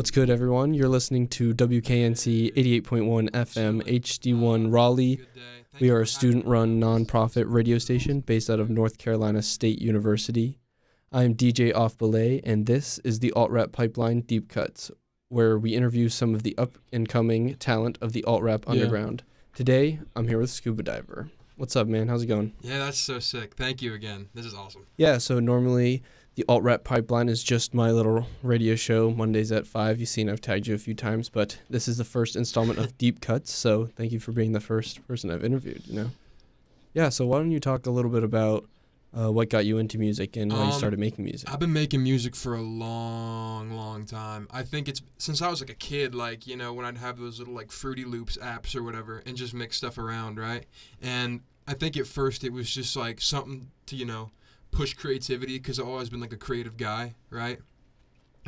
What's good, everyone? You're listening to WKNC 88.1 FM HD1 Raleigh. We are a student run nonprofit radio station based out of North Carolina State University. I'm DJ Off Belay, and this is the Alt Rap Pipeline Deep Cuts, where we interview some of the up and coming talent of the alt rap Yeah. underground. Today, I'm here with Scuba Diver. What's up, man? How's it going? Yeah, that's so sick. Thank you again. This is awesome. Yeah, so normally the alt rap pipeline is just my little radio show Mondays at five. You've seen I've tagged you a few times, but this is the first installment of Deep Cuts. So thank you for being the first person I've interviewed. You know. Yeah. So why don't you talk a little bit about uh, what got you into music and why you Um, started making music? I've been making music for a long, long time. I think it's since I was like a kid, like, you know, when I'd have those little like Fruity Loops apps or whatever and just mix stuff around, right? And I think at first it was just like something to, you know, push creativity because I've always been like a creative guy, right?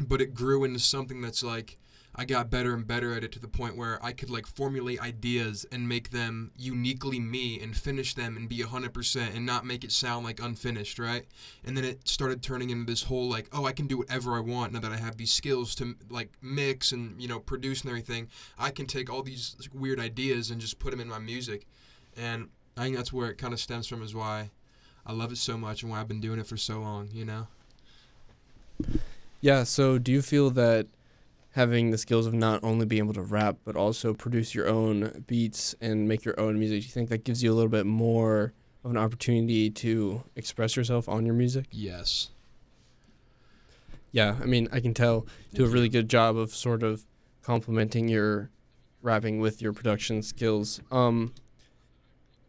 But it grew into something that's like I got better and better at it to the point where I could like formulate ideas and make them uniquely me and finish them and be 100% and not make it sound like unfinished, right? And then it started turning into this whole like, oh, I can do whatever I want now that I have these skills to like mix and, you know, produce and everything. I can take all these weird ideas and just put them in my music. And I think that's where it kind of stems from is why I love it so much and why I've been doing it for so long, you know? yeah. So do you feel that having the skills of not only being able to rap but also produce your own beats and make your own music, do you think that gives you a little bit more of an opportunity to express yourself on your music? Yes. Yeah, I mean, I can tell you do a really good job of sort of complementing your rapping with your production skills. Um,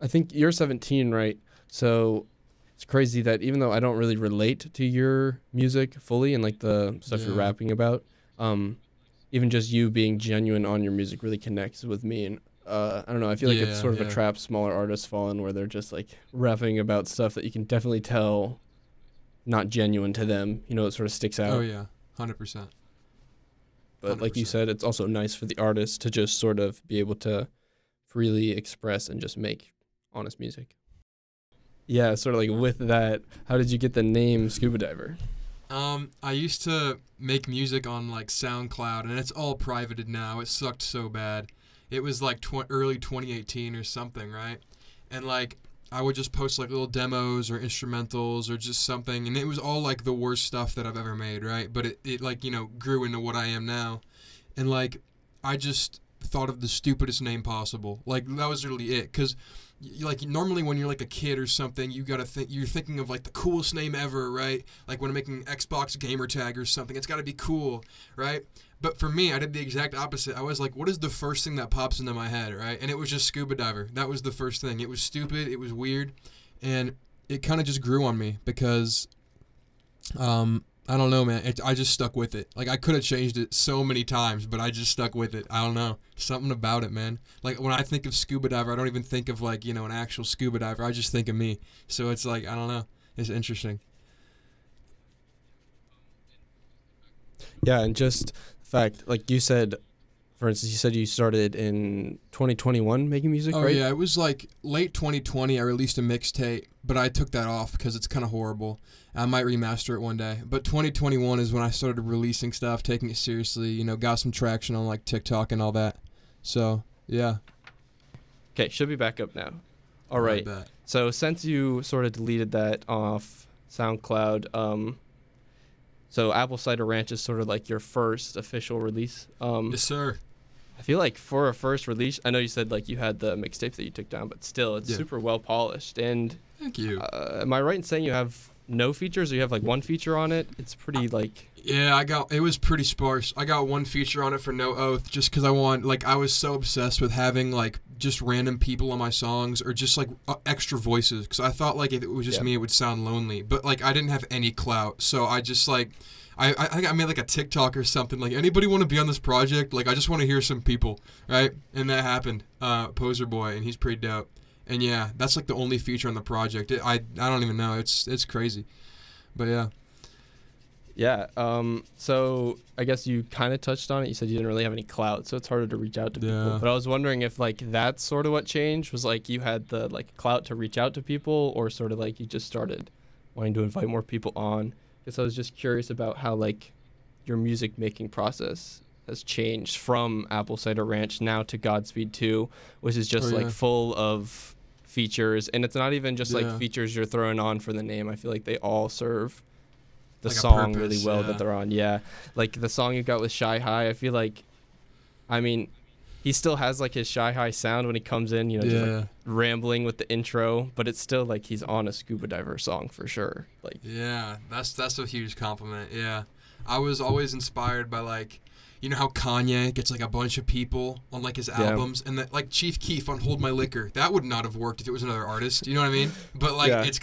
I think you're 17, right? So it's crazy that even though I don't really relate to your music fully and like the stuff you're rapping about, um, even just you being genuine on your music really connects with me. And uh, I don't know, I feel like it's sort of a trap smaller artists fall in where they're just like rapping about stuff that you can definitely tell not genuine to them. You know, it sort of sticks out. Oh, yeah. 100%. But like you said, it's also nice for the artist to just sort of be able to freely express and just make honest music. Yeah, sort of like with that, how did you get the name Scuba Diver? Um, I used to make music on like SoundCloud, and it's all privated now. It sucked so bad. It was like tw- early 2018 or something, right? And like I would just post like little demos or instrumentals or just something, and it was all like the worst stuff that I've ever made, right? But it, it like you know grew into what I am now, and like I just thought of the stupidest name possible. Like that was really it, cause y- like normally when you're like a kid or something, you gotta think you're thinking of like the coolest name ever, right? Like when I'm making Xbox gamer tag or something, it's gotta be cool, right? But for me, I did the exact opposite. I was like, what is the first thing that pops into my head, right? And it was just scuba diver. That was the first thing. It was stupid. It was weird, and it kind of just grew on me because, um, I don't know, man. It, I just stuck with it. Like I could have changed it so many times, but I just stuck with it. I don't know, something about it, man. Like when I think of scuba diver, I don't even think of like you know an actual scuba diver. I just think of me. So it's like I don't know. It's interesting. Yeah, and just the fact, like you said, for instance, you said you started in 2021 making music, Oh right? yeah, it was like late 2020. I released a mixtape, but I took that off because it's kind of horrible. I might remaster it one day. But 2021 is when I started releasing stuff, taking it seriously. You know, got some traction on like TikTok and all that. So yeah. Okay, should be back up now. All right. So since you sort of deleted that off SoundCloud, um, so Apple Cider Ranch is sort of like your first official release. Um, Yes, sir. I feel like for a first release, I know you said like you had the mixtape that you took down, but still, it's Yeah. super well polished. And Thank you. uh, am I right in saying you have no features, or you have like one feature on it? It's pretty like Yeah, I got it was pretty sparse. I got one feature on it for No Oath just because I want like I was so obsessed with having like just random people on my songs or just like uh, extra voices because I thought like if it was just Yeah. me it would sound lonely. But like I didn't have any clout, so I just like I I, I think I made like a TikTok or something like anybody want to be on this project? Like I just want to hear some people, right? And that happened. Uh, Poser Boy, and he's pretty dope. And yeah, that's like the only feature on the project. It, I I don't even know. It's it's crazy, but yeah. yeah. Um, so I guess you kind of touched on it. You said you didn't really have any clout, so it's harder to reach out to people. But I was wondering if like that's sort of what changed was like you had the like clout to reach out to people, or sort of like you just started wanting to invite more people on. Because I was just curious about how like your music making process has changed from Apple Cider Ranch now to Godspeed 2, which is just Oh, like yeah. full of features, and it's not even just Yeah. like features you're throwing on for the name. I feel like they all serve the Like song purpose, really well yeah. that they're on. Yeah, like the song you got with Shy High. I feel like, I mean, he still has like his Shy High sound when he comes in. You know, just like rambling with the intro, but it's still like he's on a scuba diver song for sure. Like, Yeah, that's that's a huge compliment. Yeah, I was always inspired by like, you know how Kanye gets like a bunch of people on like his Yeah. albums, and that like Chief Keef on "Hold My Liquor." That would not have worked if it was another artist. You know what I mean? But like Yeah. it's,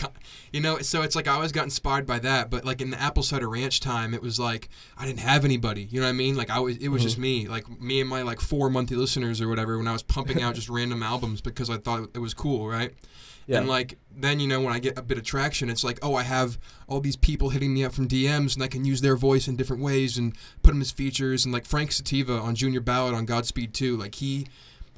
you know, so it's like I always got inspired by that. But like in the Apple Cider Ranch time, it was like I didn't have anybody. You know what I mean? Like I was, it was Mhm. just me, like me and my like four monthly listeners or whatever. When I was pumping out just random albums because I thought it was cool, right? Yeah, And like then you know when I get a bit of traction, it's like oh I have all these people hitting me up from DMs and I can use their voice in different ways and put them as features. And like Frank Sativa on Junior Ballad on Godspeed 2 like he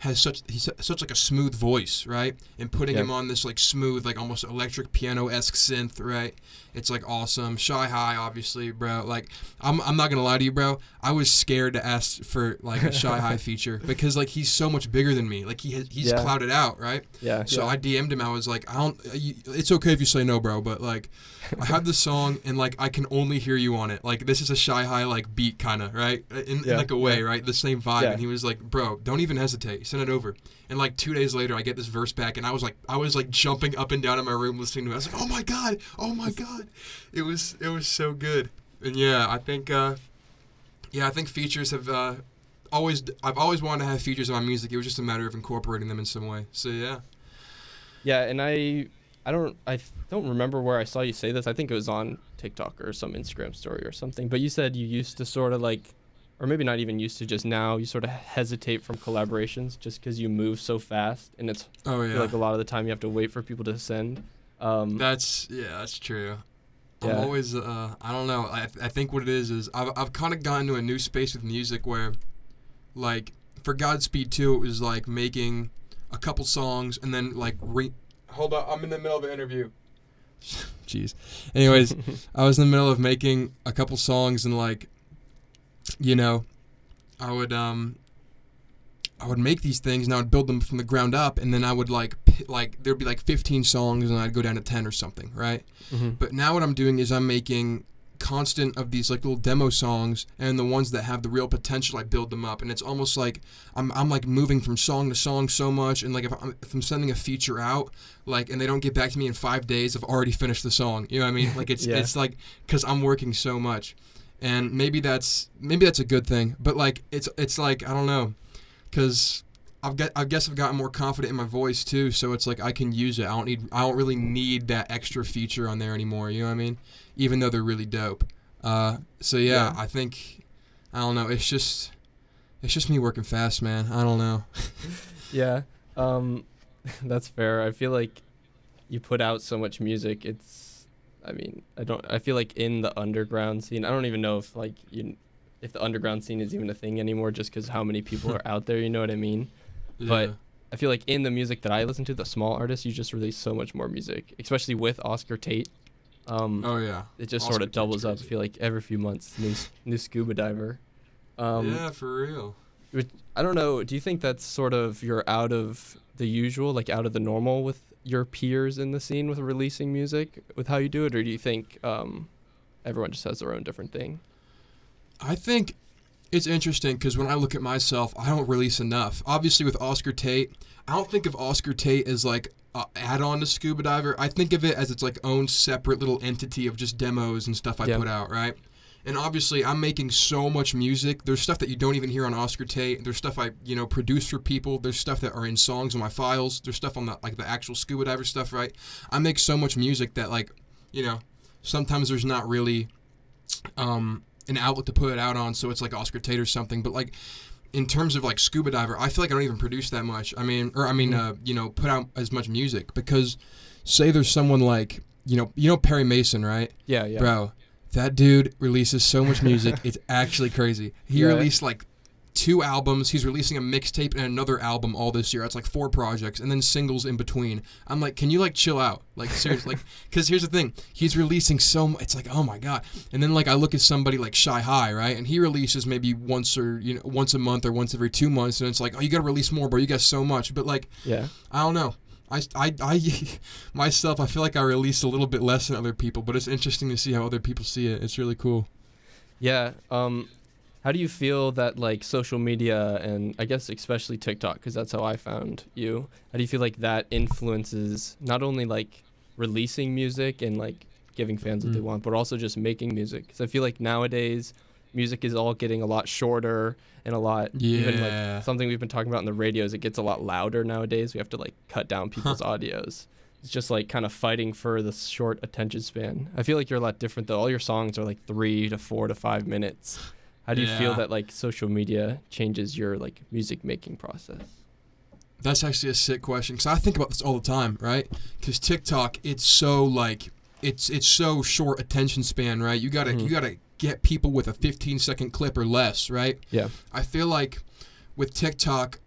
has such he's such like a smooth voice right? And putting Yeah. him on this like smooth like almost electric piano esque synth right it's like awesome Shy High obviously bro like I'm I'm not gonna lie to you bro I was scared to ask for like a Shy High feature because like he's so much bigger than me like he has, he's Yeah. clouded out right yeah. so yeah. I DM'd him. I was like, I don't. uh, It's okay if you say no, bro. But like, I have this song and like I can only hear you on it. Like this is a shy high like beat kind of right in, in like a way yeah. right the same vibe. Yeah. And he was like, bro, don't even hesitate. Send it over. And like two days later, I get this verse back, and I was like, I was like jumping up and down in my room listening to it. I was like, oh my god, oh my god, it was it was so good. And yeah, I think uh, yeah, I think features have. Uh, Always, I've always wanted to have features on my music. It was just a matter of incorporating them in some way. So yeah, Yeah, and I I don't I don't remember where I saw you say this. I think it was on TikTok or some Instagram story or something. But you said you used to sort of like or maybe not even used to just now you sort of hesitate from collaborations just cuz you move so fast and it's oh yeah. like a lot of the time you have to wait for people to send. Um That's yeah, that's true. I'm always uh, I don't know. I I think what it is is I've I've kind of gotten to a new space with music where, like for Godspeed 2, it was like making a couple songs and then like re. Hold on, I'm in the middle of an interview. Jeez. Anyways, I was in the middle of making a couple songs and like, you know, I would um. I would make these things and I would build them from the ground up, and then I would like p- like there'd be like 15 songs and I'd go down to 10 or something, right? mhm. But now what I'm doing is I'm making constant of these like little demo songs and the ones that have the real potential I build them up and it's almost like I'm, I'm like moving from song to song so much and like if I'm, if I'm sending a feature out like and they don't get back to me in five days I've already finished the song you know what I mean like it's Yeah. it's like because I'm working so much and maybe that's maybe that's a good thing but like it's it's like I don't know because I've got I guess I've gotten more confident in my voice too, so it's like I can use it. I don't need I don't really need that extra feature on there anymore. You know what I mean? Even though they're really dope. Uh, so yeah, Yeah. I think I don't know. It's just it's just me working fast, man. I don't know. Yeah. Um that's fair. I feel like you put out so much music. It's I mean, I don't I feel like in the underground scene, I don't even know if like you if the underground scene is even a thing anymore just cuz how many people are out there, you know what I mean? Yeah. But- I feel like in the music that I listen to, the small artists, you just release so much more music, especially with Oscar Tate. Um, oh yeah, it just Oscar sort of doubles up. I feel like every few months, new new scuba diver. Um, yeah, for real. I don't know. Do you think that's sort of you're out of the usual, like out of the normal with your peers in the scene with releasing music with how you do it, or do you think um, everyone just has their own different thing? I think it's interesting because when I look at myself, I don't release enough. Obviously, with Oscar Tate, I don't think of Oscar Tate as like a add-on to Scuba Diver. I think of it as its like own separate little entity of just demos and stuff I Yeah. put out, right? And obviously, I'm making so much music. There's stuff that you don't even hear on Oscar Tate. There's stuff I, you know, produce for people. There's stuff that are in songs on my files. There's stuff on the like the actual Scuba Diver stuff, right? I make so much music that like, you know, sometimes there's not really um, an outlet to put it out on, so it's like Oscar Tate or something. But like in terms of like scuba diver, I feel like I don't even produce that much. I mean, or I mean, uh, you know, put out as much music because say there's someone like you know, you know Perry Mason, right, Yeah, yeah. bro? That dude releases so much music, it's actually crazy. He Yeah. released like two albums. He's releasing a mixtape and another album all this year. It's like four projects and then singles in between. I'm like, can you like chill out? Like seriously, like because here's the thing, he's releasing so much. It's like, oh my god. And then like I look at somebody like Shy High, right? And he releases maybe once or you know once a month or once every two months, and it's like, oh, you got to release more, bro. You got so much. But like, Yeah. I don't know. I, I, I myself, I feel like I release a little bit less than other people, but it's interesting to see how other people see it. It's really cool. Yeah. Um, how do you feel that like social media and I guess especially TikTok, because that's how I found you. How do you feel like that influences not only like releasing music and like giving fans what they Mm. want, but also just making music? Because I feel like nowadays music is all getting a lot shorter and a lot even Yeah. like something we've been talking about in the radios. It gets a lot louder nowadays. We have to like cut down people's audios. It's just like kind of fighting for the short attention span. I feel like you're a lot different though. All your songs are like three to four to five minutes. How do you feel that like social media changes your like music making process? That's actually a sick question because I think about this all the time, right? Because TikTok, it's so like it's it's so short attention span, right? You gotta Mhm. you gotta get people with a 15 second clip or less, right? Yeah. I feel like with TikTok,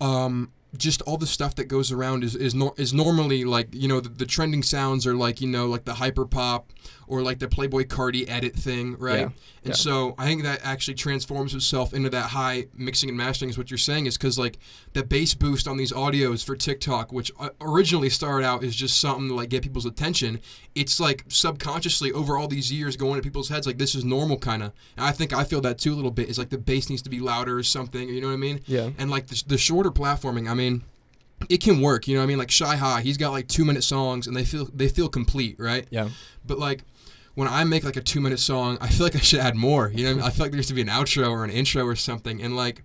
um, just all the stuff that goes around is is, nor- is normally like you know the, the trending sounds are like you know like the hyper pop or like the Playboi Carti edit thing, right? Yeah, And yeah. so I think that actually transforms itself into that high mixing and mastering is what you're saying is because like the bass boost on these audios for TikTok, which uh, originally started out as just something to like get people's attention, it's like subconsciously over all these years going to people's heads like this is normal kind of. And I think I feel that too a little bit. Is like the bass needs to be louder or something. You know what I mean? Yeah. And like the, the shorter platforming, I mean, it can work. You know what I mean? Like Shy High, he's got like two minute songs and they feel they feel complete, right? Yeah. But like when I make like a two minute song, I feel like I should add more. You know, what I, mean? I feel like there to be an outro or an intro or something. And like,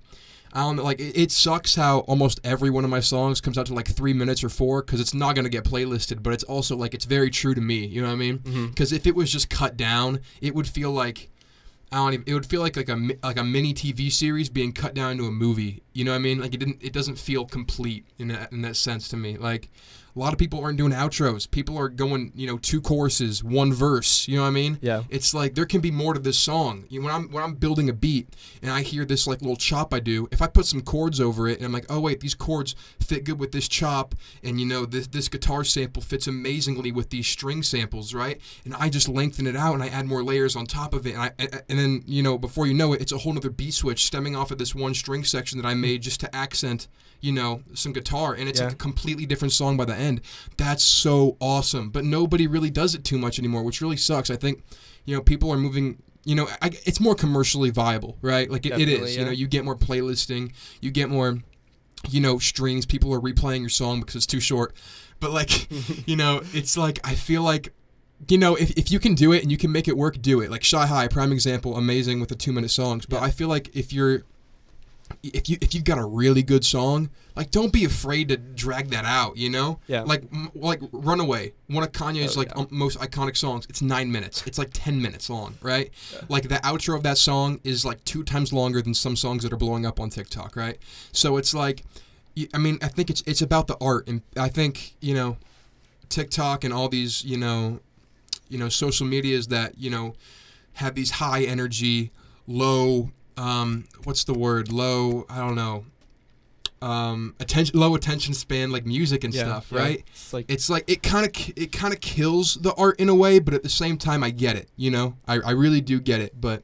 I don't know, like it, it sucks how almost every one of my songs comes out to like three minutes or four because it's not gonna get playlisted. But it's also like it's very true to me. You know what I mean? Mhm. Because if it was just cut down, it would feel like. I don't even, it would feel like like a like a mini TV series being cut down into a movie. You know what I mean? Like it didn't it doesn't feel complete in that in that sense to me. Like a lot of people aren't doing outros. People are going, you know, two choruses, one verse. You know what I mean? Yeah. It's like there can be more to this song. You know, when I'm when I'm building a beat and I hear this like little chop I do, if I put some chords over it and I'm like, oh wait, these chords fit good with this chop, and you know this this guitar sample fits amazingly with these string samples, right? And I just lengthen it out and I add more layers on top of it, and I and- and then you know before you know it, it's a whole other beat switch stemming off of this one string section that I made just to accent you know some guitar and it's Yeah. like a completely different song by the end. That's so awesome. But nobody really does it too much anymore which really sucks. I think you know people are moving you know I, it's more commercially viable right? Like it, it is you know you get more playlisting you get more you know streams people are replaying your song because it's too short. But like you know it's like i feel like you know if, if you can do it and you can make it work do it. Like shy high prime example amazing with the two minute songs. But Yeah. i feel like if you're if you if you've got a really good song like don't be afraid to drag that out you know Yeah. like m- like runaway one of kanye's Oh, like yeah. um, most iconic songs it's nine minutes it's like 10 minutes long right Yeah. like the outro of that song is like two times longer than some songs that are blowing up on tiktok right so it's like I mean i think it's it's about the art and i think you know tiktok and all these you know you know social medias that you know have these high energy low um what's the word? Low i don't know. Um attention low attention span like music and Yeah, stuff yeah. right? It's like it's like it kind of it kind of kills the art in a way but at the same time i get it you know? I, I really do get it but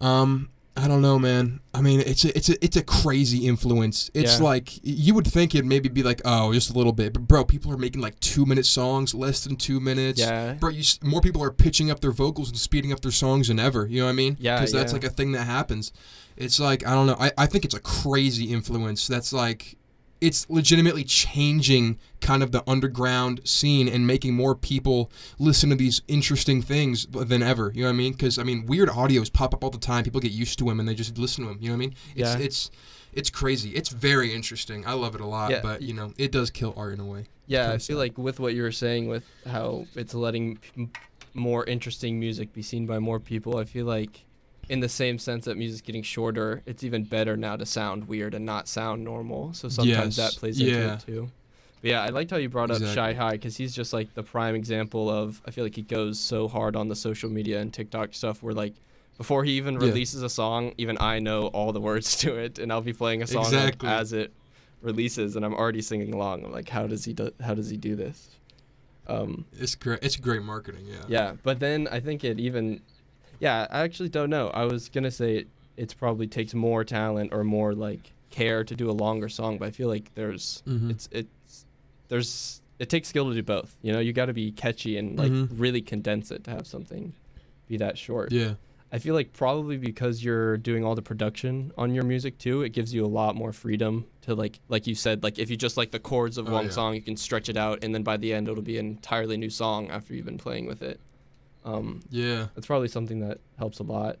um i don't know man i mean it's a it's a it's a crazy influence it's Yeah. like you would think it'd maybe be like oh just a little bit but bro people are making like two minute songs less than two minutes yeah. Bro, you, more people are pitching up their vocals and speeding up their songs than ever. You know what I mean? Yeah, Because that's yeah. like a thing that happens. It's like I don't know. I, I think it's a crazy influence. That's like it's legitimately changing kind of the underground scene and making more people listen to these interesting things than ever. You know what I mean? Because I mean, weird audios pop up all the time. People get used to them and they just listen to them. You know what I mean? It's Yeah. it's it's crazy. It's very interesting. I love it a lot. Yeah. But you know, it does kill art in a way. Yeah, I feel like with what you were saying, with how it's letting more interesting music be seen by more people, I feel like in the same sense that music's getting shorter, it's even better now to sound weird and not sound normal. So sometimes Yes, that plays into it too. But yeah, I liked how you brought up Shy Exactly. High because he's just like the prime example of. I feel like he goes so hard on the social media and TikTok stuff where like before he even Yeah. releases a song, even I know all the words to it, and I'll be playing a song Exactly. as it releases, and I'm already singing along. I'm like, how does he do? How does he do this? Um, It's great. It's great marketing. Yeah. yeah, but then I think it even, yeah, I actually don't know. I was gonna say it, it's probably takes more talent or more like care to do a longer song, but I feel like there's Mhm. it's it's there's it takes skill to do both. You know, you got to be catchy and like Mhm. really condense it to have something be that short. Yeah. I feel like probably because you're doing all the production on your music too, it gives you a lot more freedom to like like you said, like if you just like the chords of Oh, one yeah. song, you can stretch it out and then by the end it'll be an entirely new song after you've been playing with it. Um Yeah. that's probably something that helps a lot.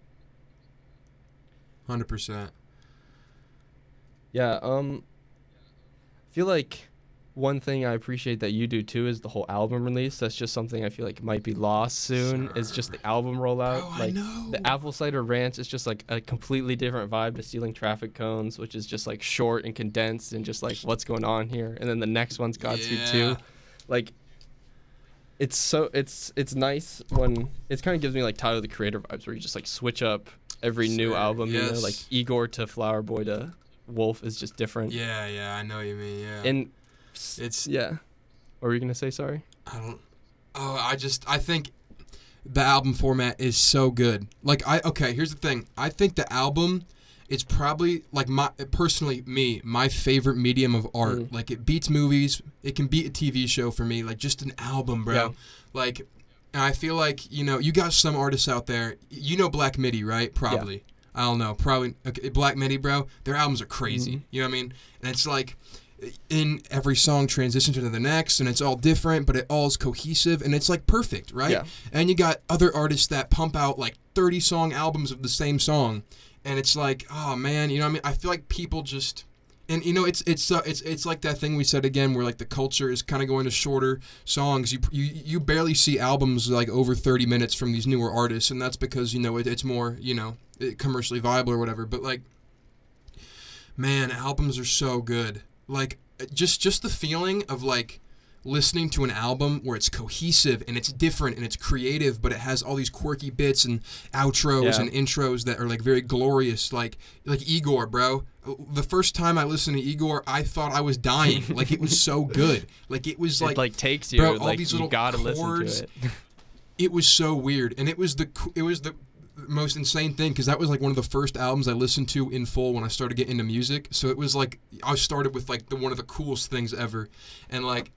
Hundred percent. Yeah, um I feel like one thing I appreciate that you do too is the whole album release. That's just something I feel like might be lost soon. Is just the album rollout. I like know. the apple cider ranch is just like a completely different vibe to stealing traffic cones, which is just like short and condensed and just like what's going on here. And then the next one's Godspeed Yeah. too. Like it's so it's it's nice when it kind of gives me like Tyler the Creator vibes where you just like switch up every new album. You know, yes. like Igor to Flower Boy to Wolf is just different. Yeah. Yeah. I know what you mean. Yeah. And it's yeah. What were you gonna say? Sorry. I don't. Oh, I just I think the album format is so good. Like I okay, here's the thing. I think the album is probably like my personally me my favorite medium of art. Mm. Like it beats movies. It can beat a TV show for me. Like just an album, bro. Yeah. Like and I feel like you know you got some artists out there. You know Black Midi, right? Probably. I don't know. Probably okay, Black Midi, bro. Their albums are crazy. Mhm. You know what I mean? And it's like in every song transitions into the next and it's all different but it all is cohesive and it's like perfect right Yeah. and you got other artists that pump out like 30 song albums of the same song and it's like oh man you know i mean? I feel like people just and you know it's it's uh, it's it's like that thing we said again where like the culture is kind of going to shorter songs. You you you barely see albums like over 30 minutes from these newer artists and that's because you know it, it's more you know commercially viable or whatever but like man albums are so good. Like just just the feeling of like listening to an album where it's cohesive and it's different and it's creative but it has all these quirky bits and outros Yeah. and intros that are like very glorious like like Igor bro the first time I listened to Igor I thought I was dying like it was so good like it was it like like takes you. bro, all like these you little gotta chords, listen to it. it was so weird and it was the it was the most insane thing because that was like one of the first albums I listened to in full when I started getting into music. So it was like I started with like the one of the coolest things ever, and like,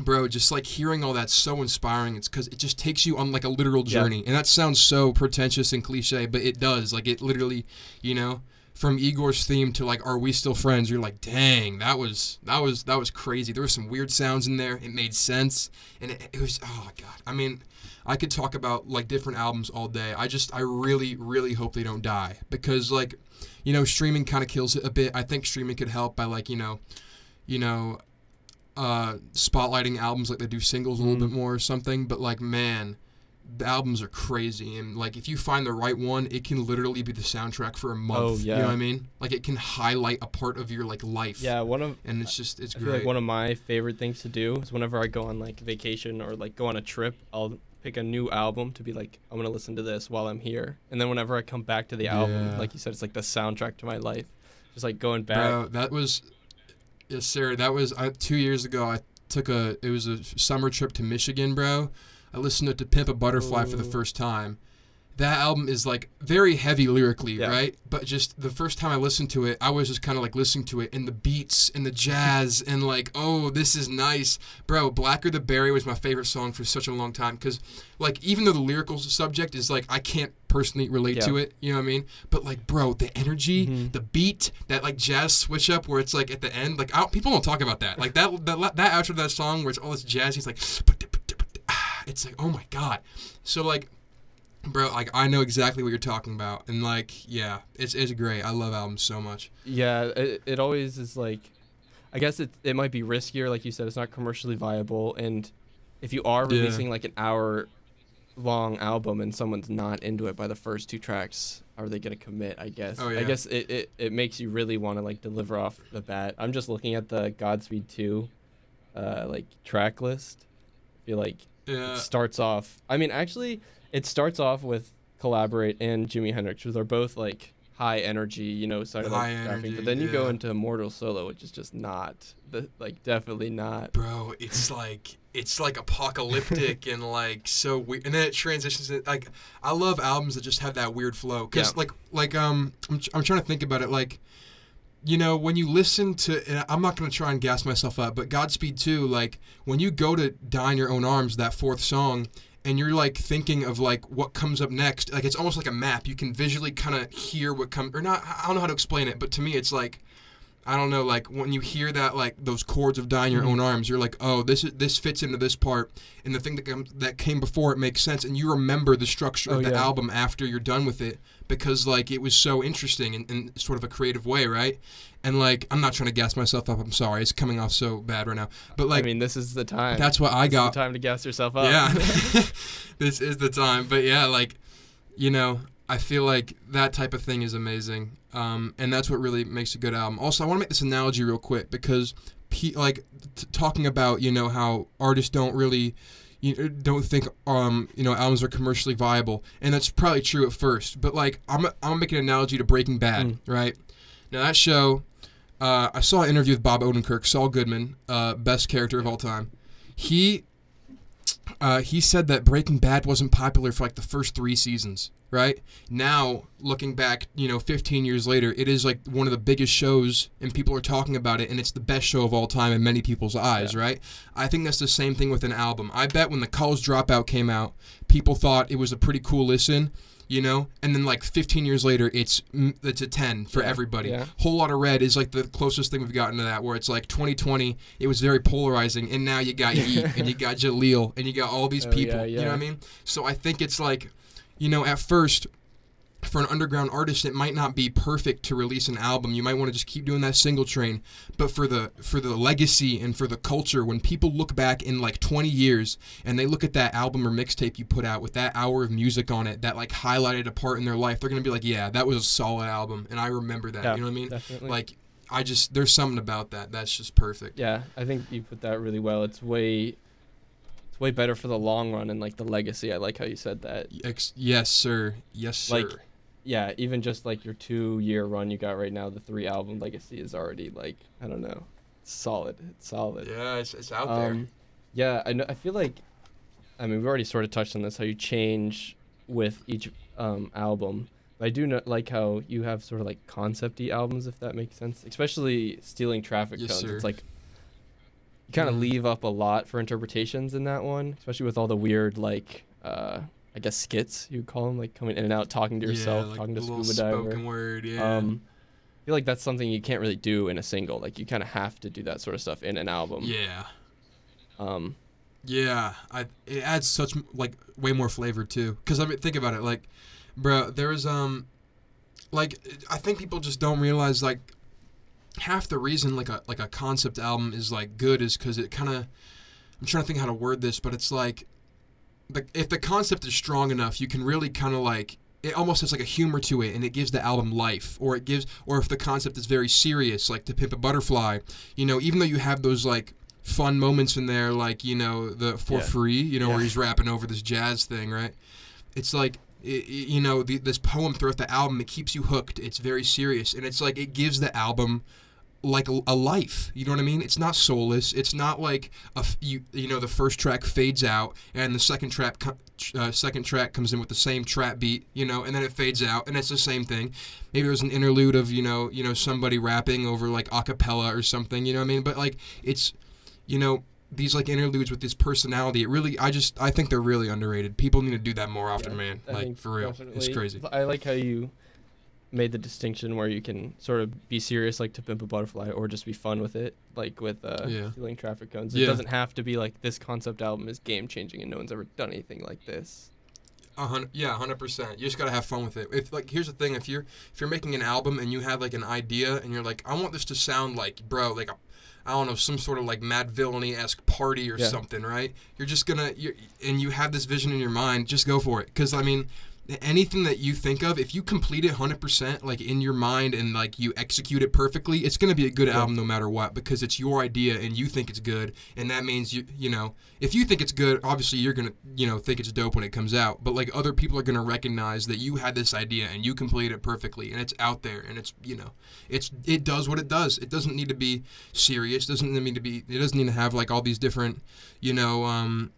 bro, just like hearing all that's so inspiring. It's because it just takes you on like a literal Yeah. journey, and that sounds so pretentious and cliche, but it does. Like it literally, you know. From Igor's theme to like, are we still friends? You're like, dang, that was that was that was crazy. There were some weird sounds in there. It made sense, and it, it was oh god. I mean, I could talk about like different albums all day. I just I really really hope they don't die because like you know streaming kind of kills it a bit. I think streaming could help by like you know you know uh spotlighting albums like they do singles a little Mm. bit more or something, but like man the albums are crazy and like if you find the right one it can literally be the soundtrack for a month Oh, yeah. you know what i mean like it can highlight a part of your like life Yeah, one of and it's just it's I great like one of my favorite things to do is whenever I go on like vacation or like go on a trip, I'll pick a new album to be like, I'm gonna listen to this while I'm here. And then whenever I come back to the album, Yeah. like you said, it's like the soundtrack to my life. Just like going back. Bro, that was yes, sir. That was uh, two years ago. I took a it was a summer trip to Michigan, bro. I listened to Pimp a Butterfly for the first time. That album is like very heavy lyrically, Yeah. right? But just the first time I listened to it, I was just kind of like listening to it and the beats and the jazz and like, oh, this is nice, bro. Blacker the Berry was my favorite song for such a long time because, like, even though the lyrical subject is like I can't personally relate Yeah. to it, you know what I mean? But like, bro, the energy, Mhm. the beat, that like jazz switch up where it's like at the end, like I don't, people don't talk about that. Like that that that outro of that song where it's all this jazz, he's like, it's like oh my god. So like, bro, like I know exactly what you're talking about, and like yeah, it's it's great. I love albums so much. Yeah, it, it always is like, I guess it it might be riskier, like you said, it's not commercially viable, and if you are Yeah. releasing like an hour long album and someone's not into it by the first two tracks, are they gonna commit? I guess. Oh, yeah. I guess it, it, it makes you really want to like deliver off the bat. I'm just looking at the Godspeed two, uh, like track list. I feel like Yeah, it starts off. I mean, actually, it starts off with collaborate and Jimi Hendrix, which are both like high energy, you know, psychedelic High But then you go into Immortal Solo, which is just not the like definitely not. bro it's like it's like apocalyptic and like so weird and then it transitions it like i love albums that just have that weird flow because Yeah. like like um I'm, tr- I'm trying to think about it like you know when you listen to and i'm not going to try and gas myself up but godspeed 2 like when you go to die in your own arms that fourth song and you're like thinking of like what comes up next like it's almost like a map. You can visually kind of hear what comes or not i don't know how to explain it but to me it's like I don't know, like when you hear that, like those chords of "Die in Your. Own mm-hmm. Arms," you're like, oh, this is this fits into this part, and the thing that comes, that came before it makes sense, and you remember the structure Oh, of the yeah. album after you're done with it because like it was so interesting in, in sort of a creative way, right? And like I'm not trying to gas myself up. I'm sorry, it's coming off so bad right now, but like I mean, this is the time. that's what I This is got the time to gas yourself up. yeah, this is the time. But yeah, like, you know, I feel like that type of thing is amazing, um, and that's what really makes a good album. Also, I want to make this analogy real quick because, pe- like, t- talking about you know how artists don't really. You know, don't think um you know albums are commercially viable, and that's probably true at first. But like I'm I'm gonna make an analogy to Breaking Bad, Mm. right? Now that show, uh, I saw an interview with Bob Odenkirk, Saul Goodman, uh, best character of all time. He uh, he said that Breaking Bad wasn't popular for like the first three seasons. Right now, looking back, you know, 15 years later, it is like one of the biggest shows, and people are talking about it, and it's the best show of all time in many people's eyes. Yeah. Right? I think that's the same thing with an album. I bet when the College Dropout came out, people thought it was a pretty cool listen, you know, and then like 15 years later, it's mm, it's a 10 for Yeah, everybody. yeah. Whole Lotta Red is like the closest thing we've gotten to that, where it's like 2020, it was very polarizing, and now you got Yeat and you got Jaleel and you got all these Oh, people. You know what I mean? So I think it's like, you know, at first. For an underground artist, it might not be perfect to release an album. You might want to just keep doing that single train. But for the for the legacy and for the culture, when people look back in like 20 years and they look at that album or mixtape you put out with that hour of music on it that like highlighted a part in their life, they're gonna be like, yeah, that was a solid album, and I remember that. Yeah, you know what I mean? Definitely. Like, I just there's something about that that's just perfect. Yeah, I think you put that really well. It's way it's way better for the long run and like the legacy. I like how you said that. Ex- yes, sir. Yes, sir. Like, Yeah, even just like your 2 year run you got right now, the 3 album legacy is already like I don't know. Solid. It's solid. yeah, it's, it's out Um, yeah, I know. I feel like, I mean, we've already sort of touched on this. How you change with each um, album. But I do like how you have sort of like concepty albums, if that makes sense. Especially stealing traffic Yes, cones. sir. It's like you kind of Mhm. leave up a lot for interpretations in that one, especially with all the weird like. Uh, I guess skits you call them, like coming in and out, talking to yourself, yeah, like talking to scuba diver. spoken word. Yeah. Um, I feel like that's something you can't really do in a single. Like you kind of have to do that sort of stuff in an album. yeah. Um, Yeah, I it adds such like way more flavor too. Cause I mean, think about it, like, bro, there was um, like I think people just don't realize like half the reason like a like a concept album is like good is because it kind of I'm trying to think how to word this, but it's like the if the concept is strong enough, you can really kind of like it almost has like a humor to it and it gives the album life or it gives or if the concept is very serious like to pimp a butterfly you know even though you have those like fun moments in there like you know the for Yeah. free you know where he's rapping over this jazz thing right? It's like i i- you know the, this poem throughout the album it keeps you hooked. It's very serious and it's like it gives the album like a, a life you know what i mean? It's not soulless. It's not like a f- you you know the first track fades out and the second track co- uh, second track comes in with the same trap beat you know and then it fades out and it's the same thing. Maybe there's an interlude of you know you know somebody rapping over like a cappella or something you know what i mean? But like it's you know these like interludes with this personality it really i just i think they're really underrated. People need to do that more often Yeah, man. I like for real. It's crazy. I like how you made the distinction where you can sort of be serious, like to pimp a butterfly, or just be fun with it, like with uh, Yeah. stealing traffic cones. Yeah. It doesn't have to be like this concept album is game changing, and no one's ever done anything like this. A hundred, yeah, hundred percent. You just gotta have fun with it. If like, here's the thing: if you're if you're making an album and you have like an idea and you're like, I want this to sound like, bro, like a, I don't know, some sort of like Madvillainy esque party or Yeah. something, right? You're just gonna, you're and you have this vision in your mind, just go for it. Because I mean, anything that you think of, if you complete it 100% like in your mind and like you execute it perfectly, it's going to be a good Yeah. album no matter what because it's your idea and you think it's good and that means you you know, if you think it's good, obviously you're going to, you know, think it's dope when it comes out, but like other people are going to recognize that you had this idea and you completed it perfectly and it's out there and it's, you know, it's it does what it does. It doesn't need to be serious, doesn't need to be it doesn't need to have like all these different, you know, um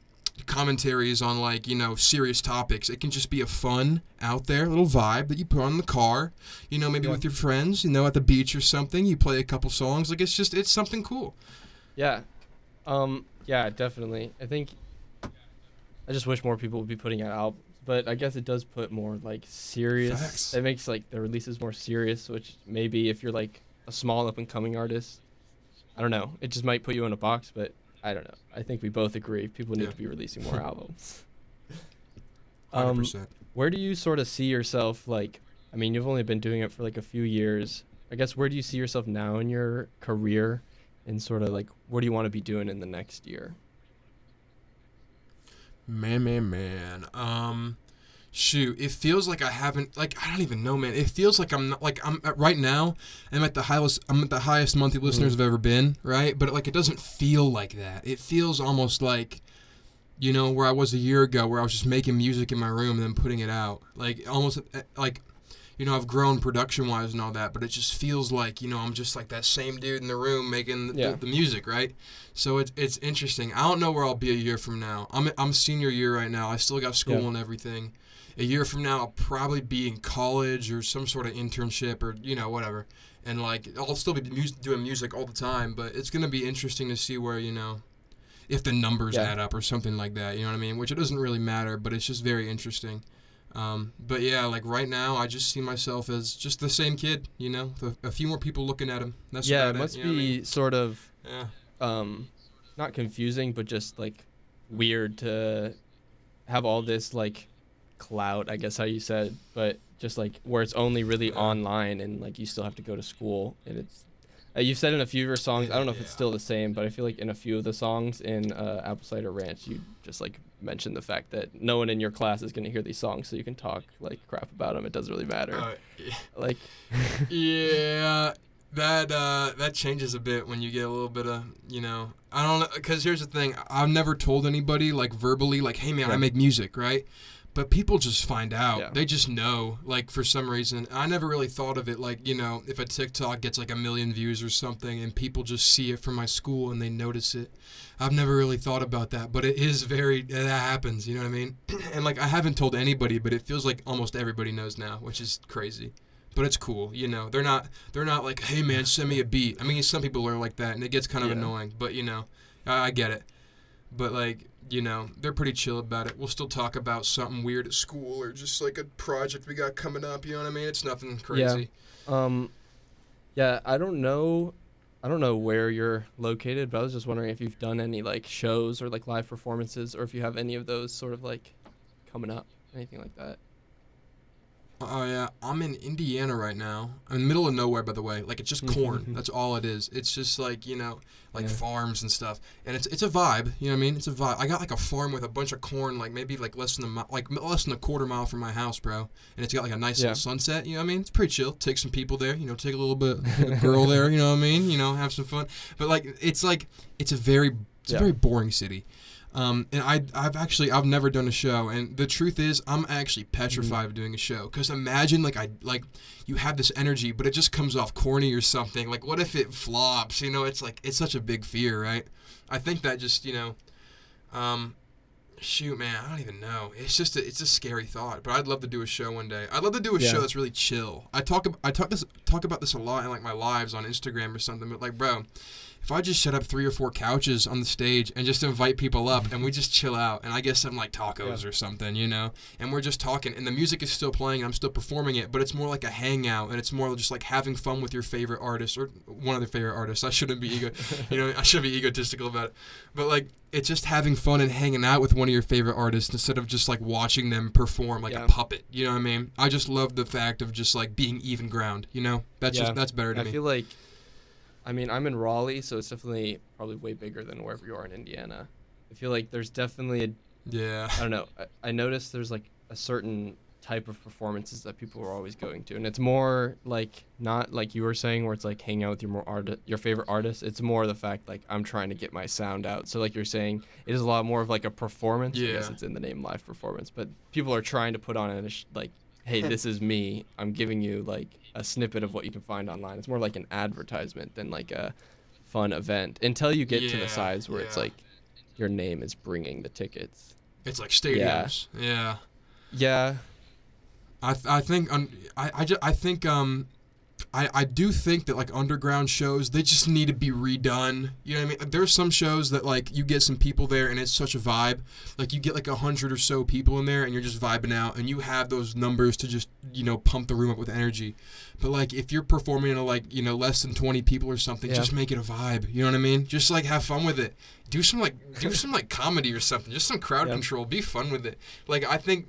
commentaries on like you know serious topics it can just be a fun out there little vibe that you put on the car you know maybe Yeah. with your friends you know at the beach or something you play a couple songs like it's just it's something cool Yeah. Um. Yeah. Definitely. I think. I just wish more people would be putting out albums, but I guess it does put more like serious. Facts. It makes like the releases more serious, which maybe if you're like a small up and coming artist, I don't know. It just might put you in a box, but I don't know. I think we both agree people need Yeah. to be releasing more albums. 100% Um, Where do you sort of see yourself like I mean, you've only been doing it for like a few years. I guess where do you see yourself now in your career and sort of like what do you want to be doing in the next year? Man, man, man. Um, shoot, it feels like I haven't like I don't even know, man. It feels like I'm not like I'm at, right now. I'm at the highest. I'm at the highest monthly listeners I've ever been, right? But like it doesn't feel like that. It feels almost like, you know, where I was a year ago, where I was just making music in my room and then putting it out. Like almost uh, like. You know, I've grown production wise and all that, but it just feels like, you know, I'm just like that same dude in the room making the, Yeah. the music, right? So it's it's interesting. I don't know where I'll be a year from now. I'm I'm senior year right now. I still got school Yeah. and everything. A year from now, I'll probably be in college or some sort of internship or you know whatever. And like I'll still be mus- doing music all the time, but it's gonna be interesting to see where you know if the numbers Yeah. add up or something like that. You know what I mean? Which it doesn't really matter, but it's just very interesting. Um, but yeah, like right now, I just see myself as just the same kid. You know, the, a few more people looking at him. That's yeah, it must know what I be mean? sort of Yeah. um not confusing but just like weird to have all this like clout, I guess how you said, but just like where it's only really online and like you still have to go to school and it's uh, you've said in a few of your songs, I don't know if it's still the same, but I feel like in a few of the songs in uh, Apple Cider Ranch, you just like mentioned the fact that no one in your class is going to hear these songs, so you can talk like crap about them. It doesn't really matter. Uh, yeah. like, yeah, that uh, that changes a bit when you get a little bit of you know. I don't know because here's the thing. I've never told anybody like verbally like, hey man, I make music, right? But people just find out. Yeah. They just know, like for some reason. I never really thought of it like you know, if a TikTok gets like a million views or something, and people just see it from my school and they notice it. I've never really thought about that, but it is very that happens. You know what I mean? and like I haven't told anybody, but it feels like almost everybody knows now, which is crazy but it's cool you know they're not they're not like hey man send me a beat i mean some people are like that and it gets kind of Yeah. annoying but you know I, I get it but like you know they're pretty chill about it we'll still talk about something weird at school or just like a project we got coming up you know what i mean it's nothing crazy Um, yeah, I don't know. I don't know where you're located, but I was just wondering if you've done any like shows or like live performances, or if you have any of those sort of like coming up, anything like that. Oh yeah, I'm in Indiana right now. I'm in the middle of nowhere, by the way. Like it's just mm-hmm. corn. That's all it is. It's just like you know, like Yeah. farms and stuff. And it's it's a vibe. You know what I mean? It's a vibe. I got like a farm with a bunch of corn, like maybe like less than a like less than a quarter mile from my house, bro. And it's got like a nice Yeah. little sunset. You know what I mean? It's pretty chill. Take some people there. You know, take a little bit of a girl there. You know what I mean? You know, have some fun. But like it's like it's a very it's Yeah. a very boring city. Um, and I, I've actually, I've never done a show, and the truth is, I'm actually petrified of doing a show. Cause imagine, like, I, like, you have this energy, but it just comes off corny or something. Like, what if it flops? You know, it's like, it's such a big fear, right? I think that just, you know, um, shoot, man, I don't even know. It's just, a, it's a scary thought. But I'd love to do a show one day. I'd love to do a Yeah. show that's really chill. I talk, I talk this, talk about this a lot in like my lives on Instagram or something. But like, bro, if I just set up three or four couches on the stage and just invite people up and we just chill out and I get some like tacos Yeah. or something, you know, and we're just talking and the music is still playing and I'm still performing it, but it's more like a hangout and it's more just like having fun with your favorite artist or one of their favorite artists. I shouldn't be ego, you know, I shouldn't be egotistical about it, but like it's just having fun and hanging out with one of your favorite artists instead of just like watching them perform like Yeah. a puppet. You know what I mean? I just love the fact of just like being even ground. You know, that's Yeah. just that's better to I me. feel like, I mean, I'm in Raleigh, so it's definitely probably way bigger than wherever you are in Indiana. I feel like there's definitely a yeah. I don't know. I, I noticed there's like a certain type of performances that people are always going to, and it's more like not like you were saying where it's like hanging out with your more art your favorite artist. It's more the fact like I'm trying to get my sound out. So like you're saying, it is a lot more of like a performance. I guess it's in the name live performance, but people are trying to put on a sh- like, hey, this is me. I'm giving you like a snippet of what you can find online. It's more like an advertisement than like a fun event until you get to the size where it's like your name is bringing the tickets. It's like stadiums. Yeah. Yeah, I, th- I think un- I I, ju- I think um I, I do think that like underground shows they just need to be redone. You know what I mean? Like, there's some shows that like you get some people there and it's such a vibe. Like you get like a hundred or so people in there and you're just vibing out and you have those numbers to just you know pump the room up with energy. But like if you're performing to like you know less than 20 people or something, Yeah. just make it a vibe. You know what I mean? Just like have fun with it. Do some like do some like comedy or something. Just some crowd Yeah. control. Be fun with it. Like I think